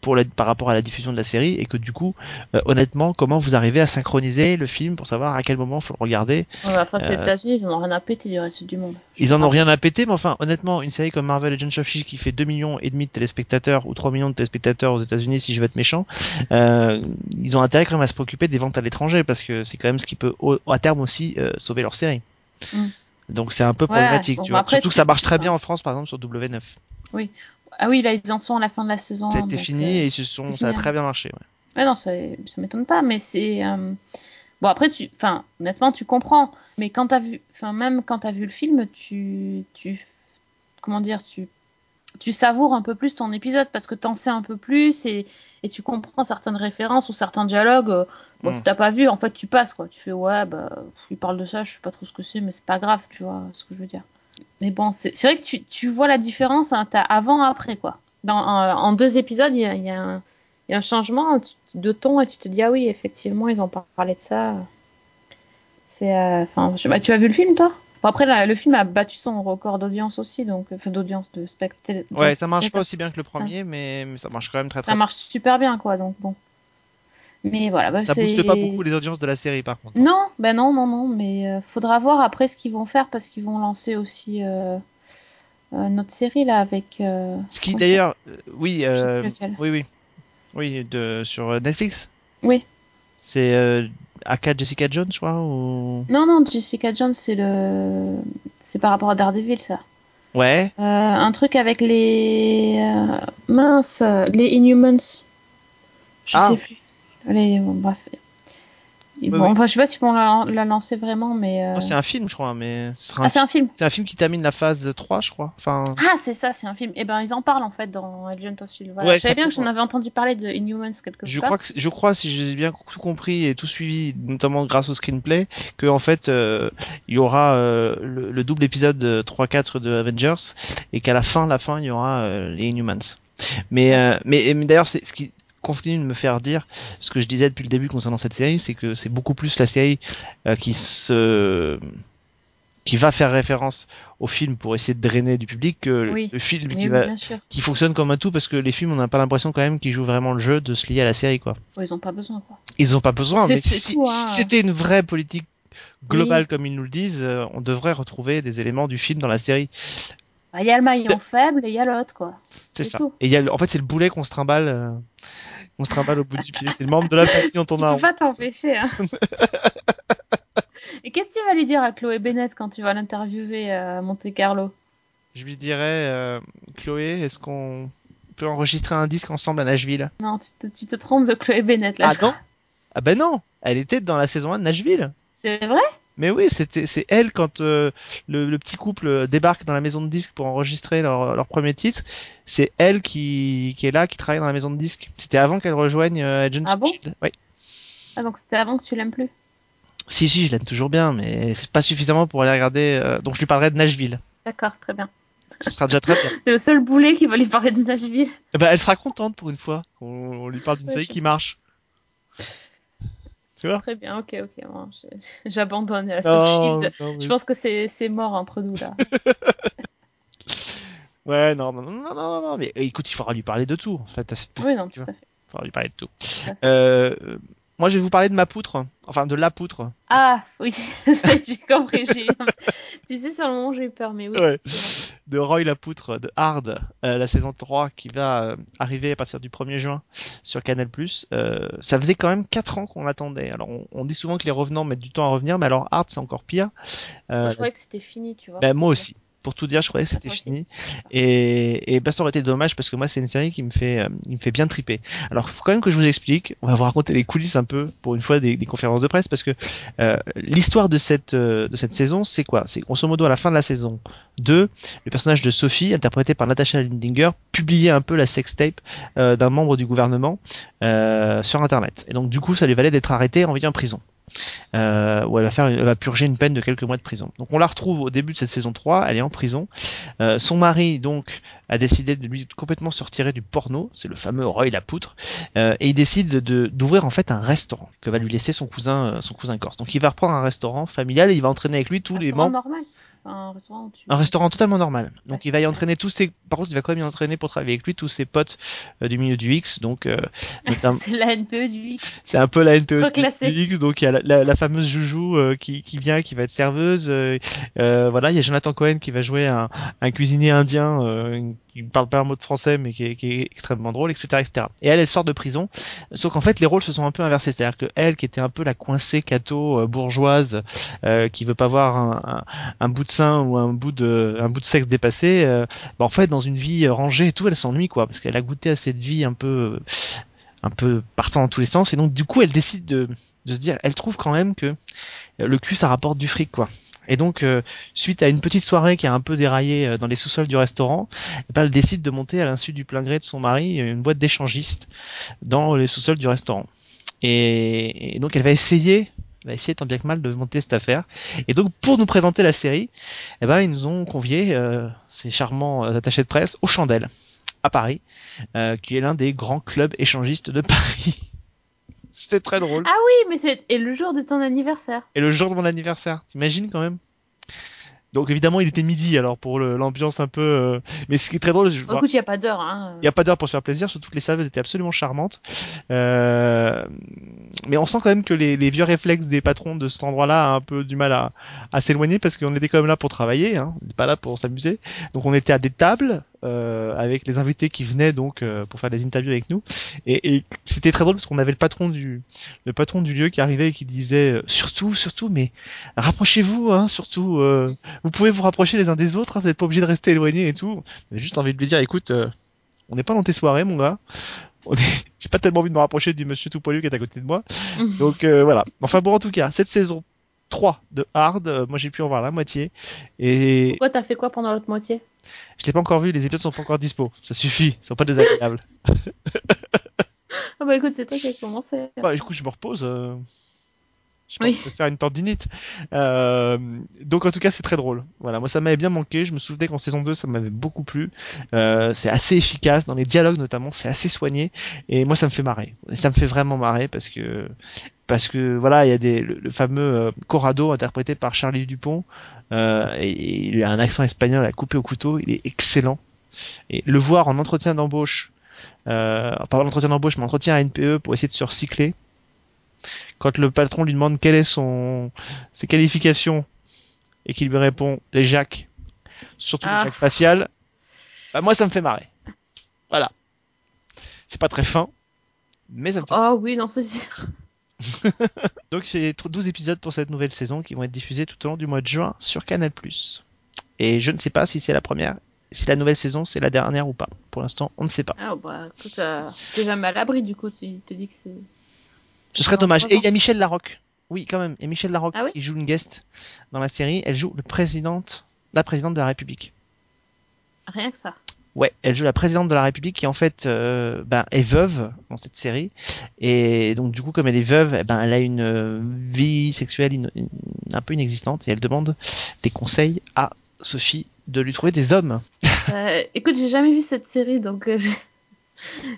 pour la, par rapport à la diffusion de la série et que du coup euh, honnêtement comment vous arrivez à synchroniser le film pour savoir à quel moment faut le regarder Ouais, enfin, c'est les Euh, États-Unis, ils en ont rien à péter du reste du monde. Ils en ont rien à péter mais enfin honnêtement une série comme Marvel Agents of Shield qui fait 2 millions et demi de téléspectateurs ou 3 millions de téléspectateurs aux États-Unis si je veux être méchant euh, ils ont intérêt quand même à se préoccuper des ventes à l'étranger parce que c'est quand même ce qui peut au, à terme aussi sauver leur série Mm. donc c'est un peu Ouais, problématique bon, tu vois après, surtout que ça marche très bien en France par exemple sur W9 Ah oui, là, ils en sont à la fin de la saison. donc, fini euh, et ils se sont ça a très bien marché ouais. Ouais, non, ça, ça m'étonne pas, mais c'est. euh, Bon après tu, enfin honnêtement tu comprends, mais quand t'as vu, enfin même quand t'as vu le film, tu, tu, comment dire, tu, tu savoures un peu plus ton épisode parce que t'en sais un peu plus et, et tu comprends certaines références ou certains dialogues. euh, Bon Mm. si t'as pas vu, en fait tu passes quoi. Tu fais ouais bah il parle de ça, je sais pas trop ce que c'est, mais c'est pas grave, tu vois ce que je veux dire. Mais bon c'est vrai que tu, tu vois la différence, hein, t'as avant après quoi. Dans, en, en deux épisodes il y a, y a un il y a un changement de ton et tu te dis ah oui effectivement ils ont par- parlé de ça. C'est euh, enfin tu as vu le film toi? Bon, après le film a battu son record d'audience aussi donc enfin d'audience de spectateur. Ouais, ça marche pas aussi bien que le premier, mais, mais ça marche quand même très très ça marche super bien quoi donc bon mais voilà bah, Ça booste pas beaucoup les audiences de la série par contre. non ben non non non mais euh, faudra voir après ce qu'ils vont faire parce qu'ils vont lancer aussi euh, euh, notre série là avec Ce qui d'ailleurs, oui, oui, oui, oui, de sur Netflix. Oui. C'est Aka Jessica Jones, je crois, ou? Non non Jessica Jones c'est le c'est par rapport à Daredevil ça ouais. Un truc avec les mince, les Inhumans. Je Ah. sais plus. Allez, bon, bref. Et Oui, bon, oui. Enfin, je sais pas si on la, la lancer vraiment, mais. euh, Non, c'est un film, je crois, mais ce sera un, Ah, c'est un film. c'est un film qui termine la phase 3, je crois. Enfin, Ah, c'est ça, c'est un film. Et ben, ils en parlent en fait dans Agent of Shield. Voilà. Ouais, je savais bien que j'en avais entendu parler de Inhumans quelque je part. crois que je crois si j'ai bien tout compris et tout suivi, notamment grâce au screenplay, que en fait euh, il y aura euh, le, le double épisode 3-4 de Avengers et qu'à la fin, la fin, il y aura les Inhumans. Mais euh, mais, mais d'ailleurs, c'est ce qui continue de me faire dire ce que je disais depuis le début concernant cette série, c'est que c'est beaucoup plus la série euh, qui se qui va faire référence au film pour essayer de drainer du public que le- Oui. le film qui oui, va qui fonctionne comme un tout parce que les films on n'a pas l'impression quand même qu'ils jouent vraiment le jeu de se lier à la série quoi. Ils ont pas besoin, quoi. Ils ont pas besoin mais si, hein. si c'était une vraie politique globale Oui. comme ils nous le disent, euh, on devrait retrouver des éléments du film dans la série. Bah, Il y a le maillon faible et il y a l'autre, quoi. C'est ça. tout. Et il y a le- en fait c'est le boulet qu'on se trimballe euh, on se trimballe au bout du pied, c'est le membre de la famille dont on Tu a peux pas t'empêcher, hein. Et qu'est-ce que tu vas lui dire à Chloé Bennett quand tu vas l'interviewer à Monte Carlo? Je lui dirais euh, Chloé, est-ce qu'on peut enregistrer un disque ensemble à Nashville? Non, tu te, tu te trompes de Chloé Bennett, là. Ah non Ah ben non, elle était dans la saison 1 de Nashville. C'est vrai? Mais oui, c'était c'est elle quand euh, le, le petit couple débarque dans la maison de disques pour enregistrer leur, leur premier titre. C'est elle qui, qui est là, qui travaille dans la maison de disques. C'était avant qu'elle rejoigne euh, Agents Ah bon? Shield. Oui. Ah, donc c'était avant que tu l'aimes plus? Si si, je l'aime toujours bien, mais c'est pas suffisamment pour aller regarder. euh, donc je lui parlerai de Nashville. D'accord, très bien. Ce sera déjà très bien. C'est le seul boulet qui va lui parler de Nashville. Eh ben, elle sera contente pour une fois. On, on lui parle d'une Ouais, série qui marche. Tu vois Très bien, ok, ok. bon, J'abandonne la Non, Shield. non, mais Je pense que c'est mort entre nous, là. Ouais, non, non, non, non, non, mais écoute, il faudra lui parler de tout, en fait. à cette oui, non, tout à fait. Il faudra lui parler de tout. Euh, euh, moi, je vais vous parler de ma poutre. Enfin, de la poutre. Ah, oui, j'ai compris. j'ai- tu sais, sur le moment, j'ai eu peur, mais oui. Ouais. De Roy la poutre de Hard, euh, la saison 3 qui va euh, arriver à partir du 1er juin sur Canal+. Euh, ça faisait quand même 4 ans qu'on l'attendait. Alors, on, on dit souvent que les revenants mettent du temps à revenir, mais alors Hard, c'est encore pire. Moi, je croyais que c'était fini, tu vois. ben, moi aussi. Pour tout dire, je croyais que c'était fini. Et, et ben, ça aurait été dommage parce que moi, c'est une série qui me fait, euh, il me fait bien triper. Alors, faut quand même que je vous explique. On va vous raconter les coulisses un peu pour une fois des, des conférences de presse parce que euh, l'histoire de cette euh, de cette saison, c'est quoi? C'est grosso modo à la fin de la saison 2, le personnage de Sophie, interprété par Natasha Lindinger, publiait un peu la sextape euh, d'un membre du gouvernement euh, sur Internet. Et donc, du coup, ça lui valait d'être arrêté et envoyé en prison euh, où elle va faire, elle va purger une peine de quelques mois de prison. Donc on la retrouve au début de cette saison 3, elle est en prison. Euh, son mari donc a décidé de lui complètement se retirer du porno, c'est le fameux Roy la poutre, euh, et il décide de d'ouvrir en fait un restaurant que va lui laisser son cousin, son cousin corse. Donc il va reprendre un restaurant familial et il va entraîner avec lui tous les membres. normal. Un restaurant où tu... Un restaurant totalement normal. Donc Ah, il va y entraîner tous ses, par contre il va quand même y entraîner pour travailler avec lui tous ses potes euh, du milieu du X. Donc euh, C'est la NPE du X. c'est un peu la NPE du- X, donc il y a la, la- la fameuse Joujou euh, qui, qui vient, qui va être serveuse. euh, euh, voilà, il y a Jonathan Cohen qui va jouer un, un cuisinier indien euh, qui parle pas un mot de français mais qui est, qui est extrêmement drôle, etc., etc. Et elle, elle sort de prison. Sauf qu'en fait, les rôles se sont un peu inversés. C'est-à-dire que elle, qui était un peu la coincée cato euh, bourgeoise, euh, qui veut pas voir un, un, un bout de sein ou un bout de de sexe dépassé, euh, bah, en fait, dans une vie rangée et tout, elle s'ennuie quoi, parce qu'elle a goûté à cette vie un peu un peu partant dans tous les sens. Et donc du coup, elle décide de, de se dire, elle trouve quand même que le cul ça rapporte du fric quoi. Et donc, euh, suite à une petite soirée qui a un peu déraillé euh, dans les sous-sols du restaurant, eh ben, elle décide de monter à l'insu du plein gré de son mari une boîte d'échangistes dans les sous-sols du restaurant. Et, donc, elle va essayer, va essayer tant bien que mal de monter cette affaire. Et donc, pour nous présenter la série, eh ben, ils nous ont conviés, euh, ces charmants attachés de presse, au Chandelle, à Paris, euh, qui est l'un des grands clubs échangistes de Paris. C'était très drôle. Ah oui, mais c'est et le jour de ton anniversaire. Et le jour de mon anniversaire, t'imagines quand même? Donc évidemment, il était midi, alors pour l'ambiance un peu. Euh... Mais ce qui est très drôle. Je... Écoute, il n'y a pas d'heure. Hein. Il n'y a pas d'heure pour se faire plaisir. Surtout que les serveuses étaient absolument charmantes. Euh... Mais on sent quand même que les, les, vieux réflexes des patrons de cet endroit-là a un peu du mal à, à s'éloigner parce qu'on était quand même là pour travailler. Hein. On n'était pas là pour s'amuser. Donc on était à des tables euh, avec les invités qui venaient donc euh, pour faire des interviews avec nous. Et, et c'était très drôle parce qu'on avait le patron du le patron du lieu qui arrivait et qui disait euh, surtout surtout mais rapprochez-vous hein surtout euh, vous pouvez vous rapprocher les uns des autres hein, vous n'êtes pas obligé de rester éloignés et tout. J'ai juste envie de lui dire écoute on n'est pas dans tes soirées mon gars. J'ai pas tellement envie de me rapprocher du monsieur tout poilu qui est à côté de moi. Donc voilà. Enfin bon en tout cas cette saison 3 de Hard, moi j'ai pu en voir la moitié. Et pourquoi t'as fait quoi pendant l'autre moitié? je l'ai pas encore vu, les épisodes sont pas encore dispo. Ça suffit, ils sont pas désagréables. ah bah écoute, c'est toi qui as commencé. Bah écoute, je me repose. Euh... Je pense oui. faire une tendinite. Euh... Donc en tout cas, c'est très drôle. Voilà, moi ça m'avait bien manqué. Je me souvenais qu'en saison 2, ça m'avait beaucoup plu. Euh, c'est assez efficace dans les dialogues notamment, c'est assez soigné. Et moi, ça me fait marrer. Et ça me fait vraiment marrer parce que parce que voilà, il y a des le, le fameux euh, Corrado interprété par Charlie Dupont. Euh, et il a un accent espagnol à couper au couteau, il est excellent. Et le voir en entretien d'embauche, euh, pas l'entretien d'embauche, mais entretien à NPE pour essayer de se recycler. Quand le patron lui demande quelle est son ses qualifications et qu'il lui répond les Jacques, surtout ah. les Jacques faciales, bah moi ça me fait marrer. Voilà. C'est pas très fin, mais ça me fait. Oh oui, non, c'est sûr. Donc c'est 12 épisodes pour cette nouvelle saison qui vont être diffusés tout au long du mois de juin sur Canal+. Et je ne sais pas si c'est la première, si la nouvelle saison c'est la dernière ou pas. Pour l'instant, on ne sait pas. Ah bah écoute, euh, t'es jamais à l'abri du coup, tu te dis que c'est... Ce serait dommage. Et il y a Michel Larocque. Oui, quand même. Et Michel Larocque ah oui qui joue une guest dans la série. Elle joue le présidente, la présidente de la République. Rien que ça. Ouais, elle joue la présidente de la République qui en fait euh, ben, est veuve dans cette série et donc du coup comme elle est veuve, eh ben elle a une euh, vie sexuelle in, in, un peu inexistante et elle demande des conseils à Sophie de lui trouver des hommes. Euh, écoute, j'ai jamais vu cette série donc. Euh,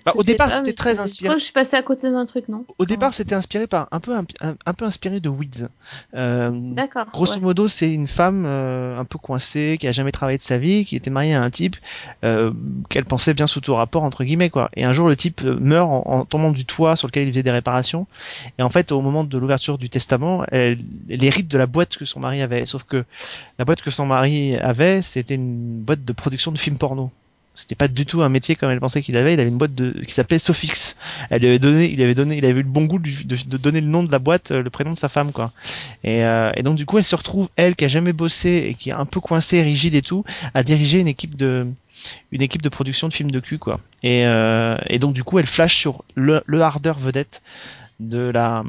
bah, au départ, c'était très inspiré. Je crois que je suis passé à côté d'un truc, non Au départ, c'était inspiré par un peu un, un, peu inspiré de Weeds. Euh, D'accord. Grosso ouais. modo, c'est une femme euh, un peu coincée, qui a jamais travaillé de sa vie, qui était mariée à un type euh, qu'elle pensait bien sous tout rapport entre guillemets quoi. Et un jour, le type meurt en, en, tombant du toit sur lequel il faisait des réparations. Et en fait, au moment de l'ouverture du testament, elle, elle hérite de la boîte que son mari avait. Sauf que la boîte que son mari avait, c'était une boîte de production de films porno c'était pas du tout un métier comme elle pensait qu'il avait. Il avait une boîte de, qui s'appelait Sofix. Elle lui avait donné, il avait donné, il avait eu le bon goût de, donner le nom de la boîte, le prénom de sa femme, quoi. Et, euh, et, donc du coup, elle se retrouve, elle qui a jamais bossé et qui est un peu coincée, rigide et tout, à diriger une équipe de, une équipe de production de films de cul, quoi. Et, euh, et donc du coup, elle flash sur le, le hardeur vedette de la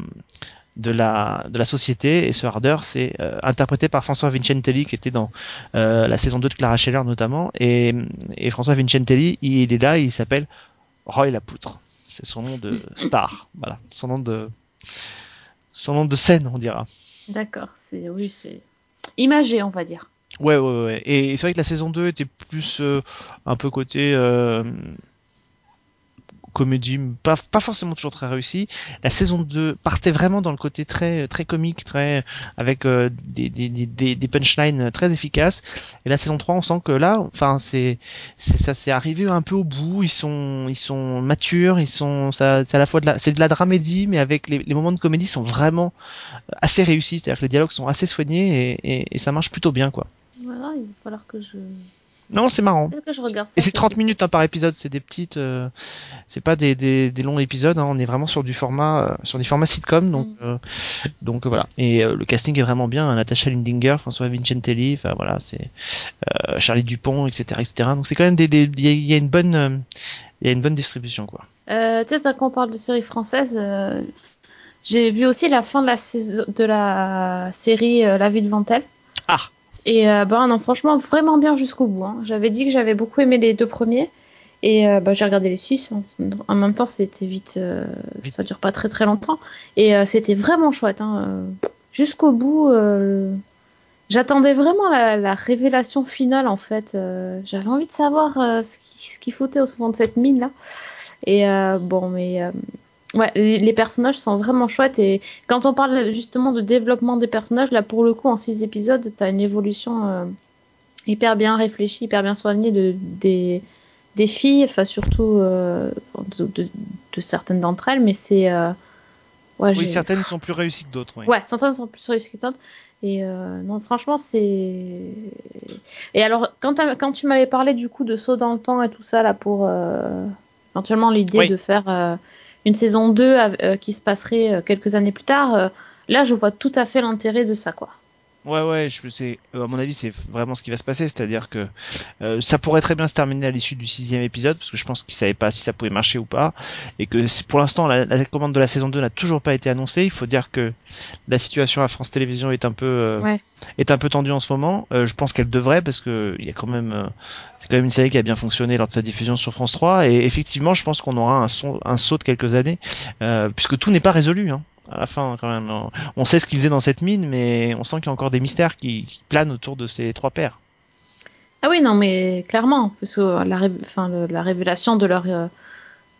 de la de la société. Et ce hardeur c'est euh, interprété par François Vincentelli qui était dans euh, la saison 2 de Clara Scheller notamment. Et, et François Vincentelli il est là il s'appelle Roy Lapoutre c'est son nom de star. Voilà. Son nom de son nom de scène on dira. D'accord. C'est oui c'est imagé on va dire. Ouais ouais ouais et c'est vrai que la saison 2 était plus euh, un peu côté comédie pas, pas forcément toujours très réussie. La saison 2 partait vraiment dans le côté très très comique, très avec euh, des, des, des, punchlines très efficaces. Et la saison 3, on sent que là, enfin c'est c'est ça c'est arrivé un peu au bout. Ils sont ils sont matures, ils sont ça c'est à la fois de la c'est de la dramédie, mais avec les, moments de comédie sont vraiment assez réussis. C'est-à-dire que les dialogues sont assez soignés et, et, et ça marche plutôt bien quoi. Voilà, il va falloir que je non, c'est marrant. Que je regarde ça, et c'est 30 minutes hein, par épisode, c'est des petites, euh, c'est pas des, des, des, longs épisodes. Hein, on est vraiment sur du format, euh, sur des formats sitcom, donc mm. euh, donc voilà. Et le casting est vraiment bien. Hein, Natasha Lindinger, François Vincentelli, enfin voilà, c'est Charlie Dupont, etc., etc. Donc c'est quand même des, il y, y, a une bonne, il y a une bonne distribution quoi. Euh, tu sais, quand on parle de série française, euh, j'ai vu aussi la fin de la, saison, de la série La vie de Ventel. Et euh, bah non, franchement, vraiment bien jusqu'au bout. hein. J'avais dit que j'avais beaucoup aimé les deux premiers. Et euh, bah, j'ai regardé les six. En, même temps, c'était vite, euh. Ça dure pas très très longtemps. Et euh, c'était vraiment chouette. Hein. Jusqu'au bout. euh, J'attendais vraiment la, la révélation finale en fait. Euh, J'avais envie de savoir ce qui- ce qu'il foutait au fond de cette mine là. Et bon, mais ouais, les, les personnages sont vraiment chouettes. Et quand on parle justement de développement des personnages, là pour le coup, en six épisodes, t'as une évolution euh, hyper bien réfléchie, hyper bien soignée de, des, des filles, enfin surtout euh, de, de- de certaines d'entre elles, mais c'est. euh, ouais, Oui, certaines sont plus réussies que d'autres. oui. Ouais, certaines sont plus réussies que d'autres. Et euh, non, franchement, c'est. Et alors, quand, quand tu m'avais parlé du coup de saut dans le temps et tout ça, là, pour éventuellement l'idée Oui. de faire une saison 2 av- euh, qui se passerait euh, quelques années plus tard, euh, là, je vois tout à fait l'intérêt de ça, quoi. Ouais, ouais, je sais. À mon avis, c'est vraiment ce qui va se passer, c'est-à-dire que euh, ça pourrait très bien se terminer à l'issue du sixième épisode, parce que je pense qu'ils savaient pas si ça pouvait marcher ou pas, et que pour l'instant, la, la commande de la saison 2 n'a toujours pas été annoncée. Il faut dire que la situation à France Télévisions est un peu euh, Ouais. Est un peu tendue en ce moment. Euh, je pense qu'elle devrait, parce que il y a quand même euh, c'est quand même une série qui a bien fonctionné lors de sa diffusion sur France 3, et effectivement, je pense qu'on aura un, saut de quelques années, euh, puisque tout n'est pas résolu. Hein à la fin quand même. On- sait ce qu'ils faisaient dans cette mine, mais on sent qu'il y a encore des mystères qui, planent autour de ces trois pères. Ah oui, non, mais clairement, parce que la, révélation de leur, euh,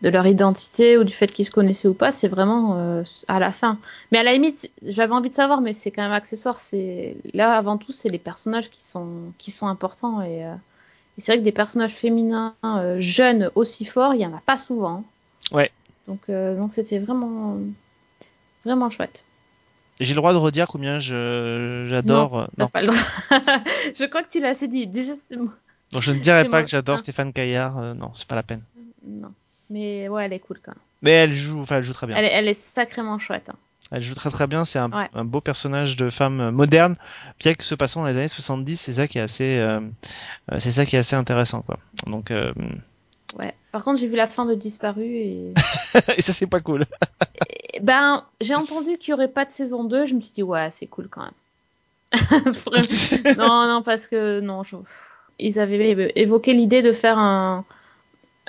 de leur identité ou du fait qu'ils se connaissaient ou pas, c'est vraiment euh, à la fin. Mais à la limite, j'avais envie de savoir, mais c'est quand même accessoire. C'est là avant tout, c'est les personnages qui sont qui sont importants et, euh, et c'est vrai que des personnages féminins euh, jeunes aussi forts, il y en a pas souvent. Ouais. Donc donc c'était vraiment vraiment chouette. J'ai le droit de redire combien je j'adore. Non. pas le droit. Je crois que tu l'as assez dit. Donc je ne dirais pas moi. que j'adore Ah. Stéphane Caillard. non, c'est pas la peine. Non. Mais ouais, elle est cool quand même. Mais elle joue, enfin elle joue très bien. Elle est, elle est sacrément chouette. hein. Elle joue très très bien. C'est un, Ouais. un beau personnage de femme moderne, bien que se passant dans les années 70. C'est ça qui est assez, euh, euh, c'est ça qui est assez intéressant quoi. Donc euh, Ouais. Par contre, j'ai vu la fin de Disparu et, et ça c'est pas cool. et ben, j'ai entendu qu'il y aurait pas de saison 2. Je me suis dit ouais, c'est cool quand même. Non, non, parce que non, je- ils avaient évoqué l'idée de faire un,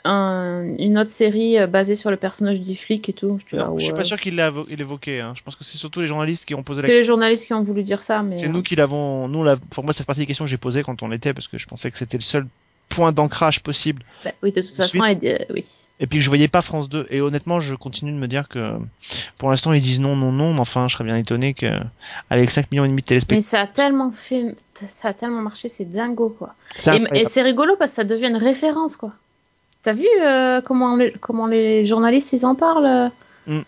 un- une autre série euh, basée sur le personnage du flic et tout. Je, Alors, ah Je suis pas sûr qu'il l'a évoqué. Hein. Je pense que c'est surtout les journalistes qui ont posé la C'est les journalistes qui ont voulu dire ça, mais C'est euh, nous qui l'avons, nous, la, pour moi, c'est partie des questions que j'ai posées quand on l'était, parce que je pensais que c'était le seul point d'ancrage possible, bah, oui, de toute façon, elle- euh, oui. et puis je voyais pas France 2. Et honnêtement, je continue de me dire que, pour l'instant, ils disent non, non, non, mais enfin, je serais bien étonné que, avec 5 millions et demi de Mais téléspectateurs, ça a tellement fait, ça a tellement marché, c'est dingo quoi. Et, et c'est rigolo parce que ça devient une référence, quoi. T'as vu euh, comment, les, comment les journalistes ils en parlent euh Mm.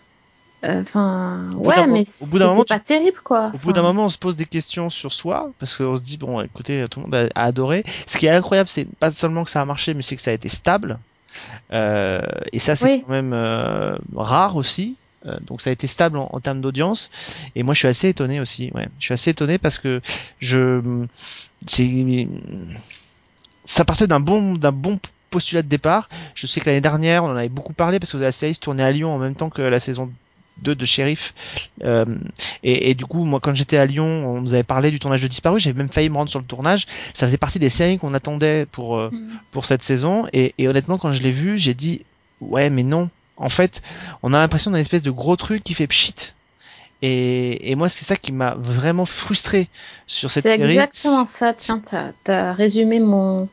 Euh, Enfin, ouais, mais c'était moment, pas terrible, quoi. Au bout d'un moment, on se pose des questions sur soi, parce qu'on se dit, bon, écoutez, tout le monde a, adoré. Ce qui est incroyable, c'est pas seulement que ça a marché, mais c'est que ça a été stable. Euh, et ça, c'est Oui. quand même euh, rare aussi. Donc ça a été stable en, en termes d'audience. Et moi, je suis assez étonné aussi. Ouais, je suis assez étonné parce que je, c'est, ça partait d'un bon, d'un bon postulat de départ. Je sais que l'année dernière, on en avait beaucoup parlé parce que la série se tournait à Lyon en même temps que la saison 2 de Sheriff. Euh, et, et du coup, moi, quand j'étais à Lyon, on nous avait parlé du tournage de Disparu. J'avais même failli me rendre sur le tournage. Ça faisait partie des séries qu'on attendait pour euh, Mm. pour cette saison. Et, et honnêtement, quand je l'ai vu, j'ai dit ouais, mais non. En fait, on a l'impression d'un espèce de gros truc qui fait pchit. Et, et moi, c'est ça qui m'a vraiment frustré sur cette C'est série. exactement ça, tiens, t'as as résumé mon,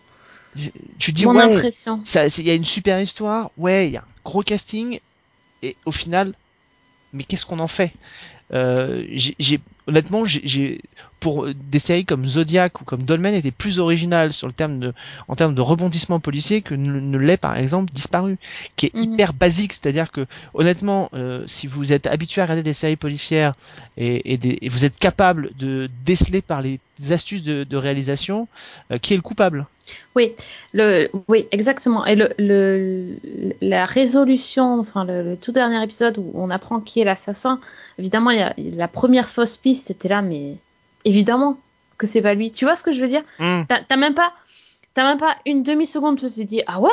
Tu dis mon ouais, impression. il y a une super histoire, ouais, il y a un gros casting, et au final, mais qu'est-ce qu'on en fait? Euh, j'ai, honnêtement, j'ai- pour des séries comme Zodiac ou comme Dolmen étaient plus originales sur le terme de, en termes de rebondissement policier que ne, ne l'est par exemple Disparu, qui est Mhm. hyper basique, c'est-à-dire que honnêtement, euh, si vous êtes habitué à regarder des séries policières et, et, des- et vous êtes capable de déceler par les astuces de, de réalisation euh, qui est le coupable? Oui, le, oui, exactement. Et le, le, la résolution, enfin le, le tout dernier épisode où on apprend qui est l'assassin, évidemment, il y a, la première fausse piste, c'était là, mais évidemment que c'est pas lui. Tu vois ce que je veux dire Hum. T'as même pas, t'as même pas une demi seconde, tu te dis ah ouais,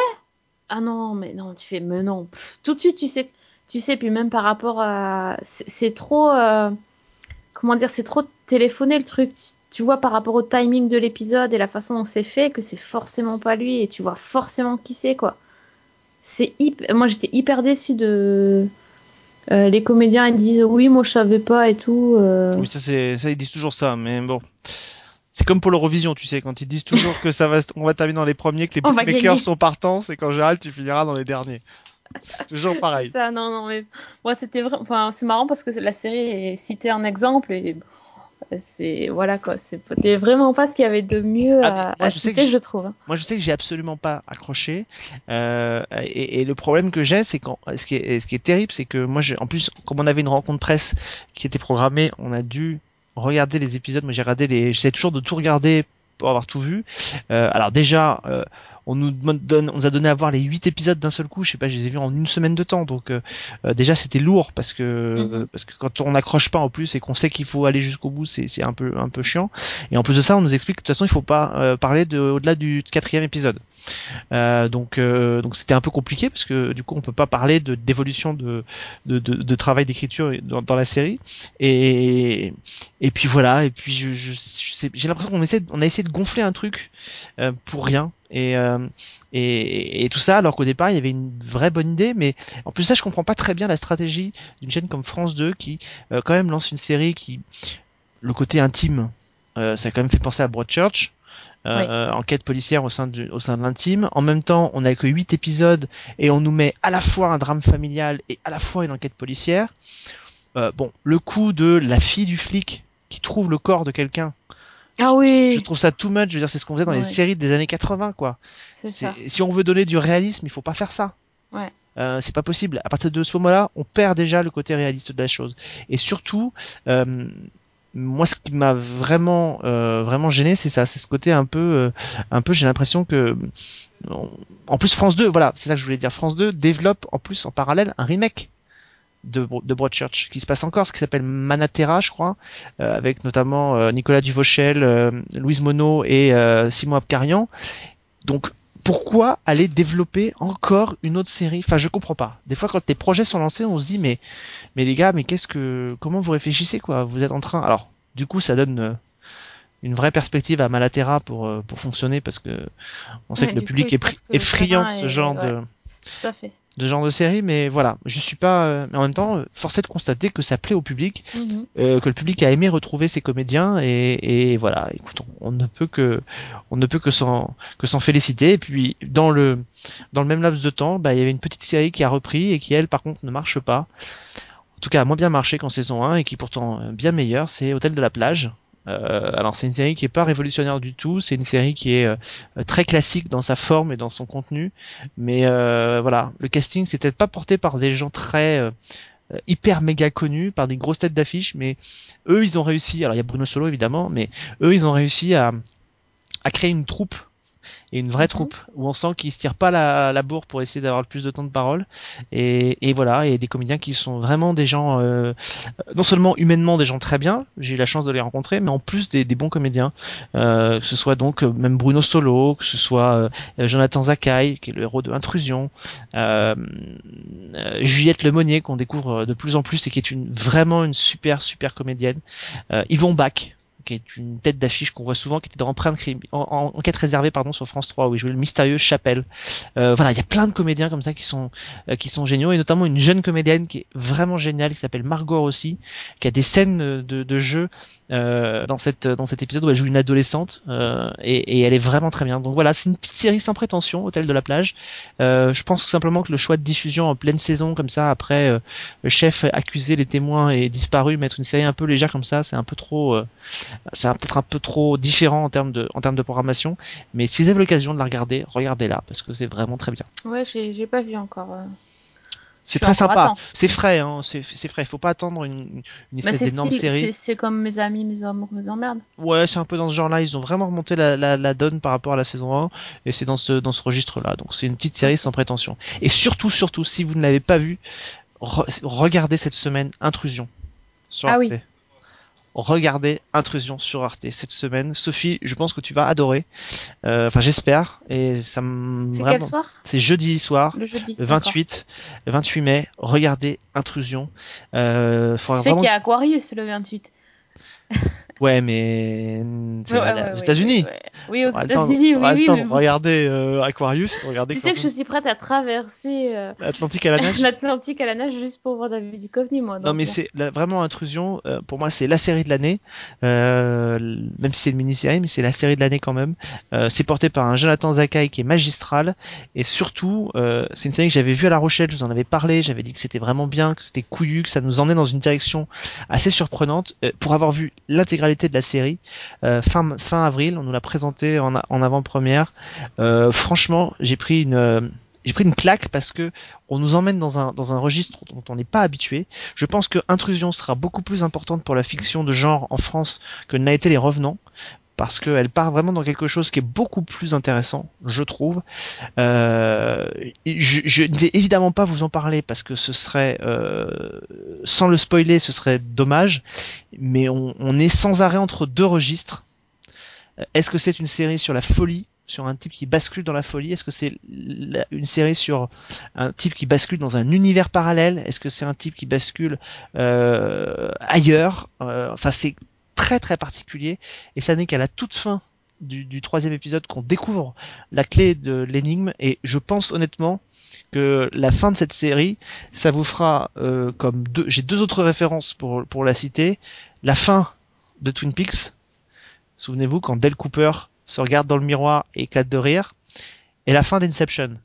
ah non, mais non, tu fais, mais non, pff, tout de suite, tu sais, tu sais, puis même par rapport à, c'est c'est trop, euh, comment dire, c'est trop téléphoné le truc. Tu, tu vois par rapport au timing de l'épisode et la façon dont c'est fait que c'est forcément pas lui et tu vois forcément qui c'est quoi. C'est hyper, moi j'étais hyper déçue de, euh, les comédiens ils disent oui moi je savais pas et tout. euh. Oui, ça c'est ça ils disent toujours ça, mais bon. C'est comme pour l'Eurovision, tu sais, quand ils disent toujours que ça va, on va terminer dans les premiers, que les bookmakers sont partants, c'est qu'en général tu finiras dans les derniers. C'est toujours pareil. C'est ça, non, non, mais moi c'était vrai, enfin c'est marrant parce que la série est citée en exemple et c'est voilà quoi, c'était vraiment pas ce qu'il y avait de mieux Ah, à, moi, à je citer, je trouve. hein. Moi, je sais que j'ai absolument pas accroché. Euh, et, et le problème que j'ai, c'est quand ce qui est, ce qui est terrible, c'est que moi, j'ai- en plus, comme on avait une rencontre presse qui était programmée, on a dû regarder les épisodes. Moi, j'ai regardé les, j'essaie toujours de tout regarder pour avoir tout vu. Euh, alors déjà. euh, on nous donne, on nous a donné à voir les huit épisodes d'un seul coup. Je sais pas, je les ai vus en une semaine de temps. Donc euh, euh, déjà c'était lourd parce que Mhm. parce que quand on n'accroche pas en plus et qu'on sait qu'il faut aller jusqu'au bout, c'est c'est un peu un peu chiant. Et en plus de ça, on nous explique que de toute façon il faut pas euh, parler de au-delà du quatrième épisode. Euh, donc euh, donc c'était un peu compliqué parce que du coup on peut pas parler de d'évolution de de, de, de travail d'écriture dans, dans la série et et puis voilà et puis je, je, j'ai l'impression qu'on essaie on a essayé de gonfler un truc pour rien et, euh, et et tout ça alors qu'au départ il y avait une vraie bonne idée mais en plus ça je comprends pas très bien la stratégie d'une chaîne comme France 2 qui euh, quand même lance une série qui le côté intime euh, ça a quand même fait penser à Broadchurch euh, enquête policière au sein du, au sein de l'intime. En même temps, on n'a que 8 épisodes et on nous met à la fois un drame familial et à la fois une enquête policière. Euh, bon, le coup de la fille du flic qui trouve le corps de quelqu'un. Ah oui. Je trouve ça too much. Je veux dire, c'est ce qu'on faisait dans les séries des années 80, quoi. C'est ça. Si on veut donner du réalisme, il faut pas faire ça. Ouais. Euh, c'est pas possible. À partir de ce moment-là, on perd déjà le côté réaliste de la chose. Et surtout, euh, moi, ce qui m'a vraiment, euh, vraiment gêné, c'est ça, c'est ce côté un peu, euh, un peu. J'ai l'impression que, en plus, France 2, voilà, c'est ça que je voulais dire. France 2 développe en plus en parallèle un remake de, Bro- de Broadchurch qui se passe encore, ce qui s'appelle Manatera, je crois, euh, avec notamment euh, Nicolas Duvauchel, euh, Louise Monod et euh, Simon Abkarian. Donc pourquoi aller développer encore une autre série? Enfin, je comprends pas. Des fois, quand tes projets sont lancés, on se dit mais mais les gars, mais qu'est-ce que comment vous réfléchissez quoi? Vous êtes en train Alors, du coup, ça donne euh, une vraie perspective à Malatera pour euh, pour fonctionner parce que on sait Ouais, que le coup, public est, friand de ce genre ouais. de Tout à fait. De genre de série, mais voilà, je suis pas. euh, mais en même temps, euh, force est de constater que ça plaît au public, Mhm. euh, que le public a aimé retrouver ses comédiens et, et voilà. Écoute, on, on ne peut que on ne peut que s'en que s'en féliciter. Et puis dans le dans le même laps de temps, bah, il y avait une petite série qui a repris et qui elle, par contre, ne marche pas. En tout cas, a moins bien marché qu'en saison 1 et qui pourtant euh, bien meilleure, c'est Hôtel de la plage. Euh, alors c'est une série qui est pas révolutionnaire du tout, c'est une série qui est euh, très classique dans sa forme et dans son contenu, mais euh, voilà, le casting c'est peut-être pas porté par des gens très hyper méga connus, par des grosses têtes d'affiche, mais eux ils ont réussi. Alors il y a Bruno Solo évidemment, mais eux ils ont réussi à à créer une troupe et une vraie Mhm. troupe où on sent qu'ils se tirent pas la, la bourre pour essayer d'avoir le plus de temps de parole. Et, et voilà et des comédiens qui sont vraiment des gens euh, non seulement humainement des gens très bien j'ai eu la chance de les rencontrer mais en plus des, des bons comédiens. Euh, que ce soit donc euh, même Bruno Solo que ce soit euh, Jonathan Zakai qui est le héros de Intrusion euh, euh, Juliette Lemonnier qu'on découvre de plus en plus et qui est une vraiment une super super comédienne. Euh, Yvon Bach qui est une tête d'affiche qu'on voit souvent, qui était dans Empreinte en, en- enquête réservée pardon sur France 3 où il jouait le mystérieux Chapelle. Euh, voilà, il y a plein de comédiens comme ça qui sont euh, qui sont géniaux et notamment une jeune comédienne qui est vraiment géniale qui s'appelle Margot aussi, qui a des scènes de, de jeu euh, dans cette dans cet épisode où elle joue une adolescente euh, et, et elle est vraiment très bien. Donc voilà, c'est une petite série sans prétention, Hôtel de la plage. Euh, je pense tout simplement que le choix de diffusion en pleine saison comme ça après euh, le chef accusé, les témoins et disparu, mettre une série un peu légère comme ça, c'est un peu trop c'est peut-être un peu trop différent en termes de en termes de programmation, mais si vous avez l'occasion de la regarder, regardez-la parce que c'est vraiment très bien. Ouais, j'ai j'ai pas vu encore. euh. C'est très sympa, c'est frais, hein, c'est frais. Il faut pas attendre une, une Bah, espèce d'énorme série. c'est- c'est comme mes amis, mes amours, mes emmerdes. Ouais, c'est un peu dans ce genre-là. Ils ont vraiment remonté la, la, la donne par rapport à la saison 1 et c'est dans ce dans ce registre-là. Donc c'est une petite série sans prétention. Et surtout, surtout, si vous ne l'avez pas vu, re- regardez cette semaine Intrusion sur Ah Arte. oui. Regardez Intrusion sur Arte cette semaine. Sophie, je pense que tu vas adorer. Euh, Enfin, j'espère. Et ça C'est vraiment- quel soir? C'est jeudi soir. Le jeudi. Le 28, le 28 mai, regardez Intrusion. Euh, Tu sais vraiment- qu'il y a Aquarius le 28. Ouais, mais c'est Ouais, à- ouais, aux États-Unis. Oui, aux États-Unis, oui, oui. mais regarder euh, Aquarius, de regarder Tu sais que je suis prête à traverser euh, l'Atlantique à la nage. l'Atlantique à la nage juste pour voir David Duchovny, moi. Non donc, mais bon. c'est vraiment Intrusion. euh, pour moi, c'est la série de l'année. Même si c'est une mini-série, mais c'est la série de l'année quand même. C'est porté par un Jonathan Zakai qui est magistral et surtout, c'est une série que j'avais vue à La Rochelle. Je vous en avais parlé. J'avais dit que c'était vraiment bien, que c'était couillu, que ça nous emmenait dans une direction assez surprenante. Pour avoir vu l'intégralité de la série euh, fin avril, on nous l'a présenté en, en avant-première. Euh, franchement, j'ai pris une euh, j'ai pris une claque parce que on nous emmène dans un dans un registre dont on n'est pas habitué. Je pense que Intrusion sera beaucoup plus importante pour la fiction de genre en France que n'a été Les Revenants. Parce qu'elle part vraiment dans quelque chose qui est beaucoup plus intéressant, je trouve. Euh, je, ne vais évidemment pas vous en parler parce que ce serait, euh, sans le spoiler, ce serait dommage. Mais on, on est sans arrêt entre deux registres. Est-ce que c'est une série sur la folie, sur un type qui bascule dans la folie? Est-ce que c'est une série sur un type qui bascule dans un univers parallèle? Est-ce que c'est un type qui bascule euh, ailleurs? Euh, Enfin, c'est très très particulier et ça n'est qu'à la toute fin du, troisième épisode qu'on découvre la clé de l'énigme et je pense honnêtement que la fin de cette série, ça vous fera euh, comme deux. J'ai deux autres références pour pour la citer. La fin de Twin Peaks. Souvenez-vous quand Del Cooper se regarde dans le miroir et éclate de rire. Et la fin d'Inception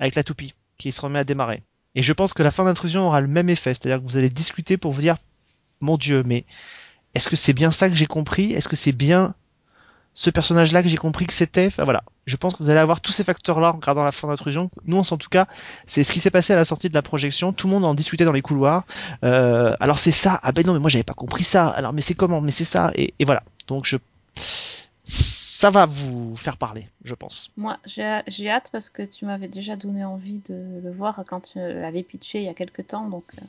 avec la toupie qui se remet à démarrer. Et je pense que la fin d'intrusion aura le même effet, c'est-à-dire que vous allez discuter pour vous dire, mon Dieu, mais est-ce que c'est bien ça que j'ai compris? Est-ce que c'est bien ce personnage-là que j'ai compris que c'était? Enfin voilà, je pense que vous allez avoir tous ces facteurs-là en regardant la fin d'intrusion. Nous, en tout cas, c'est ce qui s'est passé à la sortie de la projection. Tout le monde en discutait dans les couloirs. Euh, alors c'est ça. Ah ben non, mais moi j'avais pas compris ça. Alors mais c'est comment? Mais c'est ça. Et, voilà. Donc ça va vous faire parler, je pense. Moi, j'ai hâte parce que tu m'avais déjà donné envie de le voir quand tu l'avais pitché il y a quelques temps. Donc, euh,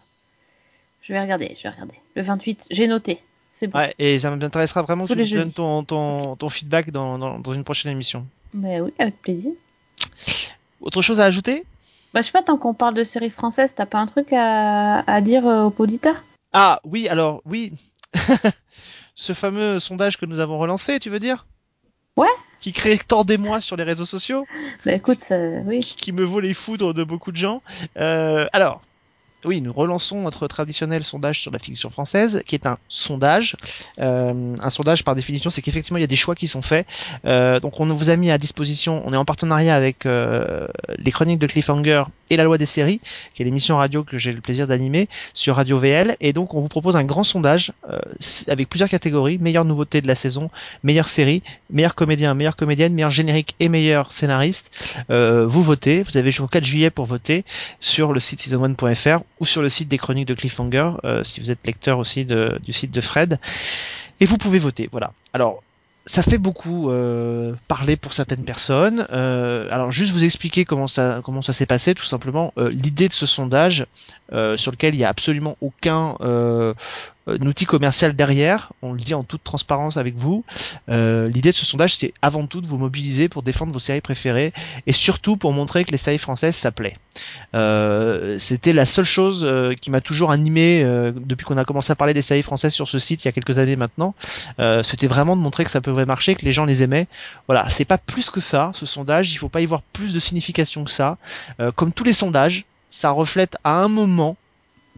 je vais regarder, je vais regarder. Le 28, j'ai noté. Bon. Ouais, et ça m'intéressera vraiment que Tous tu les nous donnes ton, ton, ton feedback dans, dans, dans une prochaine émission. Mais oui, avec plaisir. Autre chose à ajouter? Bah, je sais pas, tant qu'on parle de séries françaises, t'as pas un truc à, à dire euh, aux auditeurs? Ah oui, alors oui. Ce fameux sondage que nous avons relancé, tu veux dire? Ouais. Qui crée tant d'émoi sur les réseaux sociaux, Bah écoute, ça, oui. qui, qui me vaut les foudres de beaucoup de gens. Euh, alors, oui, nous relançons notre traditionnel sondage sur la fiction française, qui est un sondage. Euh, un sondage, par définition, c'est qu'effectivement, il y a des choix qui sont faits. Euh, donc, on vous a mis à disposition, on est en partenariat avec euh, les chroniques de Cliffhanger et la loi des séries, qui est l'émission radio que j'ai le plaisir d'animer sur Radio VL. Et donc, on vous propose un grand sondage euh, avec plusieurs catégories meilleure nouveauté de la saison, meilleure série, meilleur comédien, meilleure comédienne, meilleur générique et meilleur scénariste. Euh, vous votez, vous avez jusqu'au 4 juillet pour voter sur le site season1.fr ou sur le site des chroniques de Cliffhanger, euh, si vous êtes lecteur aussi de, du site de Fred. Et vous pouvez voter, voilà. Alors, ça fait beaucoup euh, parler pour certaines personnes. Euh, alors juste vous expliquer comment ça comment ça s'est passé tout simplement. Euh, L'idée de ce sondage sur lequel il n'y a absolument aucun un outil commercial derrière, on le dit en toute transparence avec vous. Euh, L'idée de ce sondage, c'est avant tout de vous mobiliser pour défendre vos séries préférées et surtout pour montrer que les séries françaises, ça plaît. Euh, C'était la seule chose euh, qui m'a toujours animé euh, depuis qu'on a commencé à parler des séries françaises sur ce site il y a quelques années maintenant. Euh, C'était vraiment de montrer que ça pouvait marcher, que les gens les aimaient. Voilà, c'est pas plus que ça, ce sondage. Il faut pas y voir plus de signification que ça. Euh, comme tous les sondages, ça reflète à un moment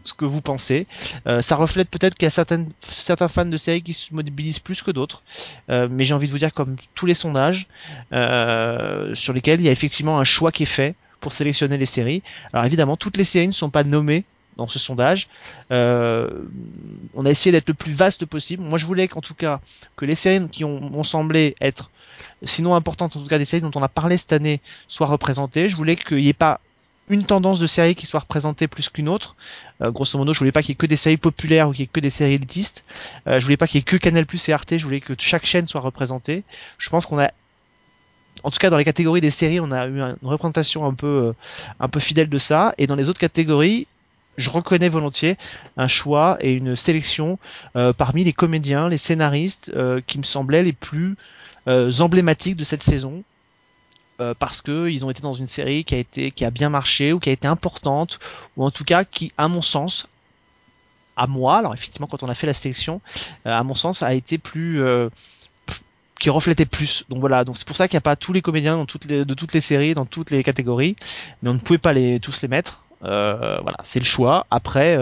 ce que vous pensez. Euh, ça reflète peut-être qu'il y a certains fans de séries qui se mobilisent plus que d'autres, Euh, mais j'ai envie de vous dire comme tous les sondages euh, sur lesquels il y a effectivement un choix qui est fait pour sélectionner les séries. Alors évidemment, toutes les séries ne sont pas nommées dans ce sondage. On a essayé d'être le plus vaste possible. Moi, je voulais qu'en tout cas que les séries qui ont, m'ont semblé être, sinon importantes, en tout cas des séries dont on a parlé cette année, soient représentées. Je voulais qu'il n'y ait pas une tendance de série qui soit représentée plus qu'une autre. Euh, grosso modo, je voulais pas qu'il y ait que des séries populaires ou qu'il y ait que des séries élitistes. Euh, je voulais pas qu'il y ait que Canal Plus et Arte. Je voulais que chaque chaîne soit représentée. Je pense qu'on a, en tout cas dans les catégories des séries, on a eu une représentation un peu, euh, un peu fidèle de ça. Et dans les autres catégories, je reconnais volontiers un choix et une sélection parmi les comédiens, les scénaristes qui me semblaient les plus emblématiques de cette saison. Euh, parce que ils ont été dans une série qui a été qui a bien marché ou qui a été importante ou en tout cas qui à mon sens à moi alors effectivement quand on a fait la sélection euh, à mon sens a été plus euh, qui reflétait plus. Donc voilà, donc c'est pour ça qu'il n'y a pas tous les comédiens dans toutes les, de toutes les séries, dans toutes les catégories, mais on ne pouvait pas les tous les mettre. Voilà, c'est le choix. Après,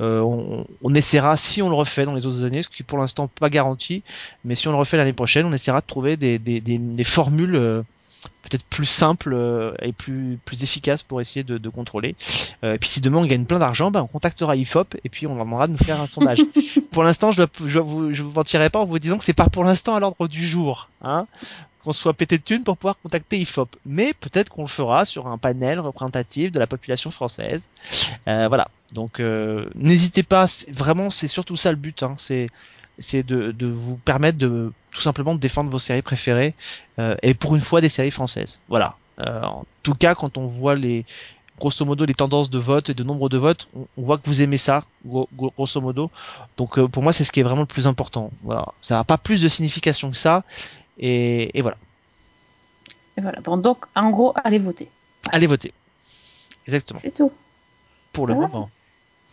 on, on essaiera si on le refait dans les autres années, ce qui pour l'instant pas garanti, mais si on le refait l'année prochaine, on essaiera de trouver des, formules peut-être plus simples euh, et plus plus efficaces pour essayer de, de contrôler. Euh, et puis si demain on gagne plein d'argent, bah, on contactera IFOP et puis on leur demandera de nous faire un sondage. pour l'instant, je, dois- je, vous, je vous mentirai pas en vous disant que c'est pas pour l'instant à l'ordre du jour, hein, qu'on soit pété de thunes pour pouvoir contacter IFOP. Mais peut-être qu'on le fera sur un panel représentatif de la population française. Euh, voilà. Donc euh, n'hésitez pas. Vraiment, c'est surtout ça le but. Hein, c'est c'est de, de vous permettre de tout simplement de défendre vos séries préférées euh, et pour une fois des séries françaises. Voilà. Euh, en tout cas, quand on voit les grosso modo les tendances de vote et de nombre de votes, on, on voit que vous aimez ça, gro- gro- grosso modo. Donc euh, pour moi, c'est ce qui est vraiment le plus important. Voilà, ça n'a pas plus de signification que ça. Et, et voilà, Et voilà. Bon, donc, en gros, allez voter. allez voter. Exactement. C'est tout. Pour le Voilà. moment.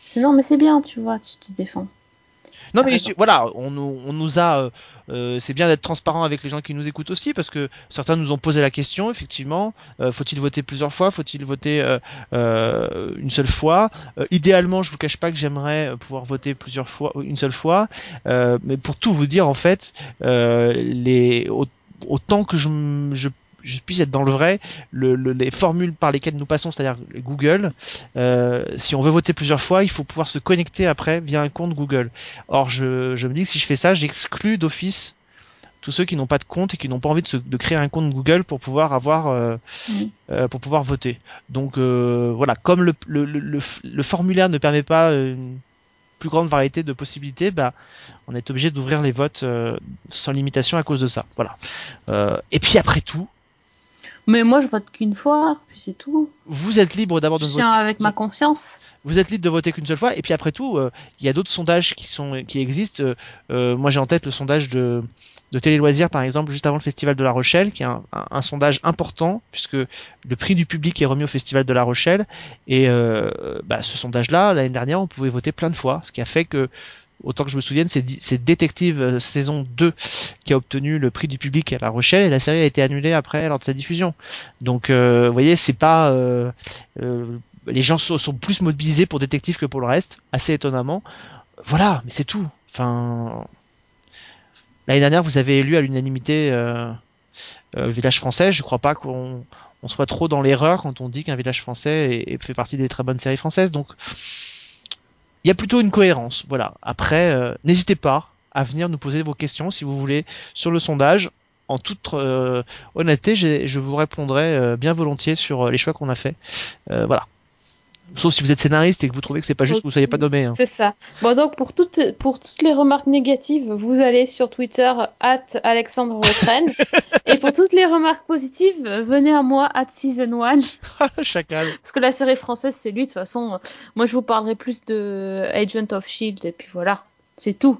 C'est non, mais c'est bien, tu vois, tu te défends. Non mais voilà, on nous, on nous a, euh, euh, c'est bien d'être transparent avec les gens qui nous écoutent aussi parce que certains nous ont posé la question effectivement, euh, faut-il voter plusieurs fois, faut-il voter euh, euh, une seule fois? Euh, Idéalement, je vous cache pas que j'aimerais pouvoir voter plusieurs fois, une seule fois, euh, mais pour tout vous dire en fait, euh, les au- autant que je, je je puisse être dans le vrai, le, le- les formules par lesquelles nous passons, c'est-à-dire Google, euh, si on veut voter plusieurs fois, il faut pouvoir se connecter après via un compte Google. Or, je, je me dis que si je fais ça, j'exclus d'office tous ceux qui n'ont pas de compte et qui n'ont pas envie de, se- de créer un compte Google pour pouvoir avoir euh, euh, pour pouvoir voter. Donc euh, voilà, comme le, le formulaire ne permet pas une plus grande variété de possibilités, bah on est obligé d'ouvrir les votes euh, sans limitation à cause de ça. Voilà. Euh, et puis après tout, Mais moi, je vote qu'une fois, puis c'est tout. vous êtes libre d'abord de Je voter. avec ma conscience. vous êtes libre de voter qu'une seule fois. Et puis après tout, euh, il y a d'autres sondages qui sont qui existent. Euh, euh, moi, j'ai en tête le sondage de de Télé Loisirs, par exemple, juste avant le Festival de La Rochelle, qui est un, un- un sondage important puisque le prix du public est remis au Festival de La Rochelle. Et euh, bah, ce sondage-là, l'année dernière, on pouvait voter plein de fois, ce qui a fait que Autant que je me souvienne, c'est Détective euh, saison 2 qui a obtenu le prix du public à La Rochelle et la série a été annulée après lors de sa diffusion. Donc, euh, vous voyez, c'est pas euh, les gens sont, plus mobilisés pour Détective que pour le reste, assez étonnamment. Voilà, mais c'est tout. Enfin, l'année dernière, vous avez élu à l'unanimité Village Français. Je crois pas qu'on on soit trop dans l'erreur quand on dit qu'un Village Français fait partie des très bonnes séries françaises. Donc, il y a plutôt une cohérence. Voilà. Après, euh, n'hésitez pas à venir nous poser vos questions si vous voulez sur le sondage. En toute euh, honnêteté, je vous répondrai euh, bien volontiers sur les choix qu'on a fait. Voilà. Sauf si vous êtes scénariste et que vous trouvez que c'est pas juste que vous soyez pas nommé. hein. C'est ça. Bon, donc, pour toutes, pour toutes les remarques négatives, vous allez sur Twitter, at Alexandre Retraine. et pour toutes les remarques positives, venez à moi, at Season 1. Chacal. Parce que la série française, c'est lui, de toute façon. Moi, je vous parlerai plus de Agent of Shield, et puis voilà. C'est tout.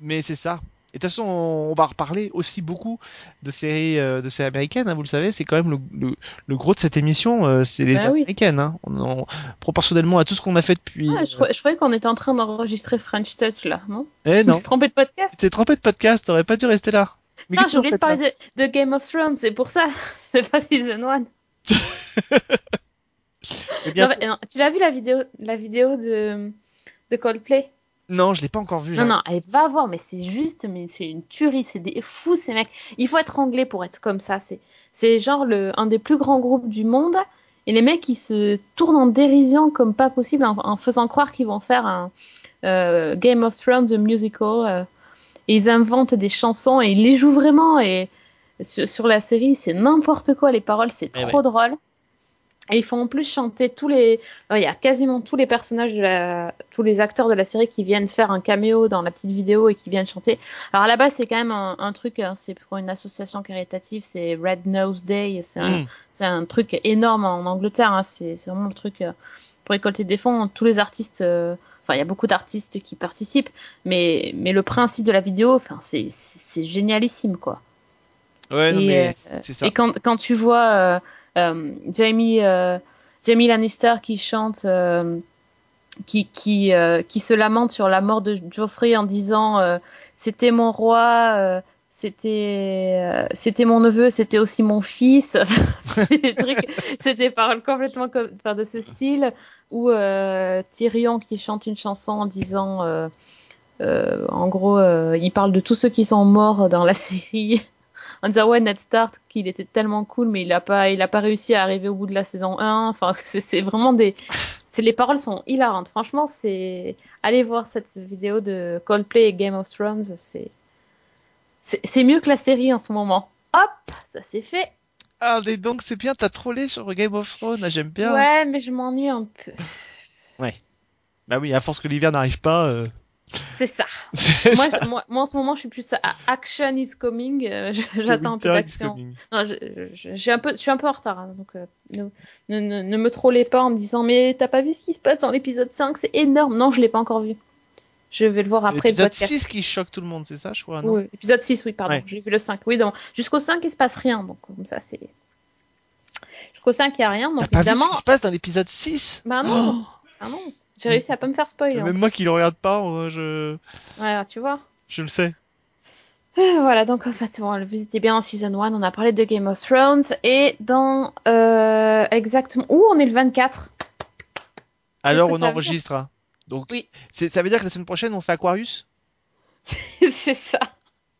Mais c'est ça. De toute façon, on va reparler aussi beaucoup de séries, euh, de séries américaines. hein, vous le savez, c'est quand même le, le, le gros de cette émission, euh, c'est les Bah oui. américaines. Hein. On, on- proportionnellement à tout ce qu'on a fait depuis. Ah, je, croyais- qu'on était en train d'enregistrer French Touch, là, non? Eh non, suis trompé de podcast. t'es trompé de podcast, t'aurais pas dû rester là. Mais Non, j'ai oublié de parler de, de Game of Thrones, c'est pour ça. c'est pas Season 1. Eh bien, Non, mais, non, tu l'as vu la vidéo, la vidéo de, de Coldplay? Non, je l'ai pas encore vu. Non, non, elle va voir, mais c'est juste, mais c'est une tuerie, c'est des fous ces mecs. Il faut être anglais pour être comme ça. C'est, c'est genre le, un des plus grands groupes du monde. Et les mecs, ils se tournent en dérision comme pas possible en, en faisant croire qu'ils vont faire un euh, Game of Thrones the musical. euh, et ils inventent des chansons et ils les jouent vraiment. Et sur, sur la série, c'est n'importe quoi. Les paroles, c'est Eh trop drôle. Et ils font en plus chanter tous les. Il y a quasiment tous les personnages de la. tous les acteurs de la série qui viennent faire un caméo dans la petite vidéo et qui viennent chanter. Alors à la base, c'est quand même un, un truc, hein, c'est pour une association caritative, c'est Red Nose Day. C'est un, Mm. un truc énorme en Angleterre. hein, c'est vraiment le truc. euh, pour récolter des fonds. Tous les artistes, euh, enfin, il y a beaucoup d'artistes qui participent, mais, mais le principe de la vidéo, enfin, c'est, génialissime, quoi. Ouais, non, Et, mais euh, c'est ça. Et quand, quand tu vois euh, Jamie, euh, Jamie Lannister qui chante, euh, qui, qui, euh, qui se lamente sur la mort de Joffrey en disant euh, c'était mon roi, euh, c'était euh, mon neveu, c'était aussi mon fils. C'était des paroles complètement de ce style. Ou euh, Tyrion qui chante une chanson en disant, euh, euh, en gros, euh, il parle de tous ceux qui sont morts dans la série ouais Ned Stark qu'il était tellement cool mais il a pas il a pas réussi à arriver au bout de la saison 1 enfin c'est vraiment des c'est les paroles sont hilarantes. Franchement c'est allez voir cette vidéo de Coldplay et Game of Thrones c'est c'est mieux que la série en ce moment. Hop ça c'est fait. Ah, mais donc c'est bien, t'as trollé sur Game of Thrones, ah, j'aime bien. ouais mais je m'ennuie un peu. Bah oui, à force que l'hiver n'arrive pas. euh, c'est ça moi, ça. je- moi moi en ce moment je suis plus à action is coming euh, j'attends un peu d'action. Non, j'ai un peu, je suis un peu en retard, hein, donc euh, ne, ne, ne, ne me trollez pas en me disant mais t'as pas vu ce qui se passe dans l'épisode 5, c'est énorme. Non, je l'ai pas encore vu. Je vais le voir après le l'épisode podcast. 6 qui choque tout le monde, c'est ça, je crois, non? Oui, épisode 6, oui, pardon. Ouais. J'ai vu le 5. Oui, donc jusqu'au 5, il se passe rien, donc comme ça c'est. Jusqu'au 5, il y a rien, donc T'as pas vu évidemment. ce qui se passe dans l'épisode 6 Bah non, ah non. J'ai réussi à pas me faire spoiler. Même moi qui le regarde pas, je, Ouais, tu vois. je le sais. Voilà, donc en fait, bon, vous étiez bien en season 1, on a parlé de Game of Thrones, et dans euh, exactement où on est le 24 Alors on enregistre. hein. Donc, Oui. ça veut dire que la semaine prochaine on fait Aquarius? C'est ça.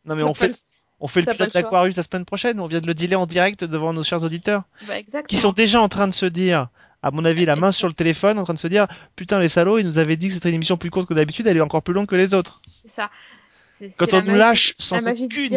Non mais on fait, le- on fait le pilote d'Aquarius la semaine prochaine. On vient de le dealer en direct devant nos chers auditeurs, Bah, exactement. qui sont déjà en train de se dire, à mon avis, la main sur le téléphone, en train de se dire, putain les salauds, ils nous avaient dit que c'était une émission plus courte que d'habitude, elle est encore plus longue que les autres. C'est ça. C'est- Quand c'est on nous magie- lâche sans aucune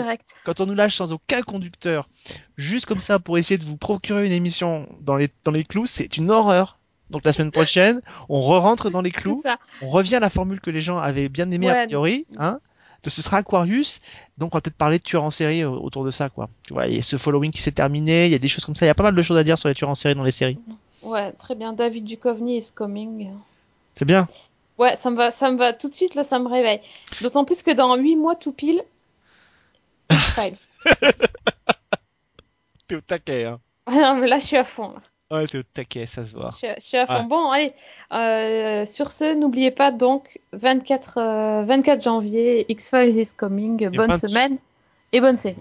quand on nous lâche sans aucun conducteur, juste comme ça pour essayer de vous procurer une émission dans les, dans les clous, c'est une horreur. Donc la semaine prochaine, on re-rentre dans les clous, on revient à la formule que les gens avaient bien aimée a priori, hein. De ce sera Aquarius, donc on va peut-être parler de tueurs en série euh, autour de ça, quoi. Tu vois, il y a ce following qui s'est terminé, il y a des choses comme ça, il y a pas mal de choses à dire sur les tueurs en série dans les séries. Ouais, très bien. David Duchovny is coming. C'est bien. Ouais, ça me va, ça me va tout de suite, là, ça me réveille. D'autant plus que dans 8 mois tout pile, X-Files. T'es au taquet, hein. Ah non, mais là, je suis à fond. là. Ouais, t'es au taquet, ça se voit. Je suis, je suis à fond. Ouais. Bon, allez. euh, sur ce, n'oubliez pas donc 24, euh, 24 janvier, X-Files is coming. Bonne semaine et bonne série.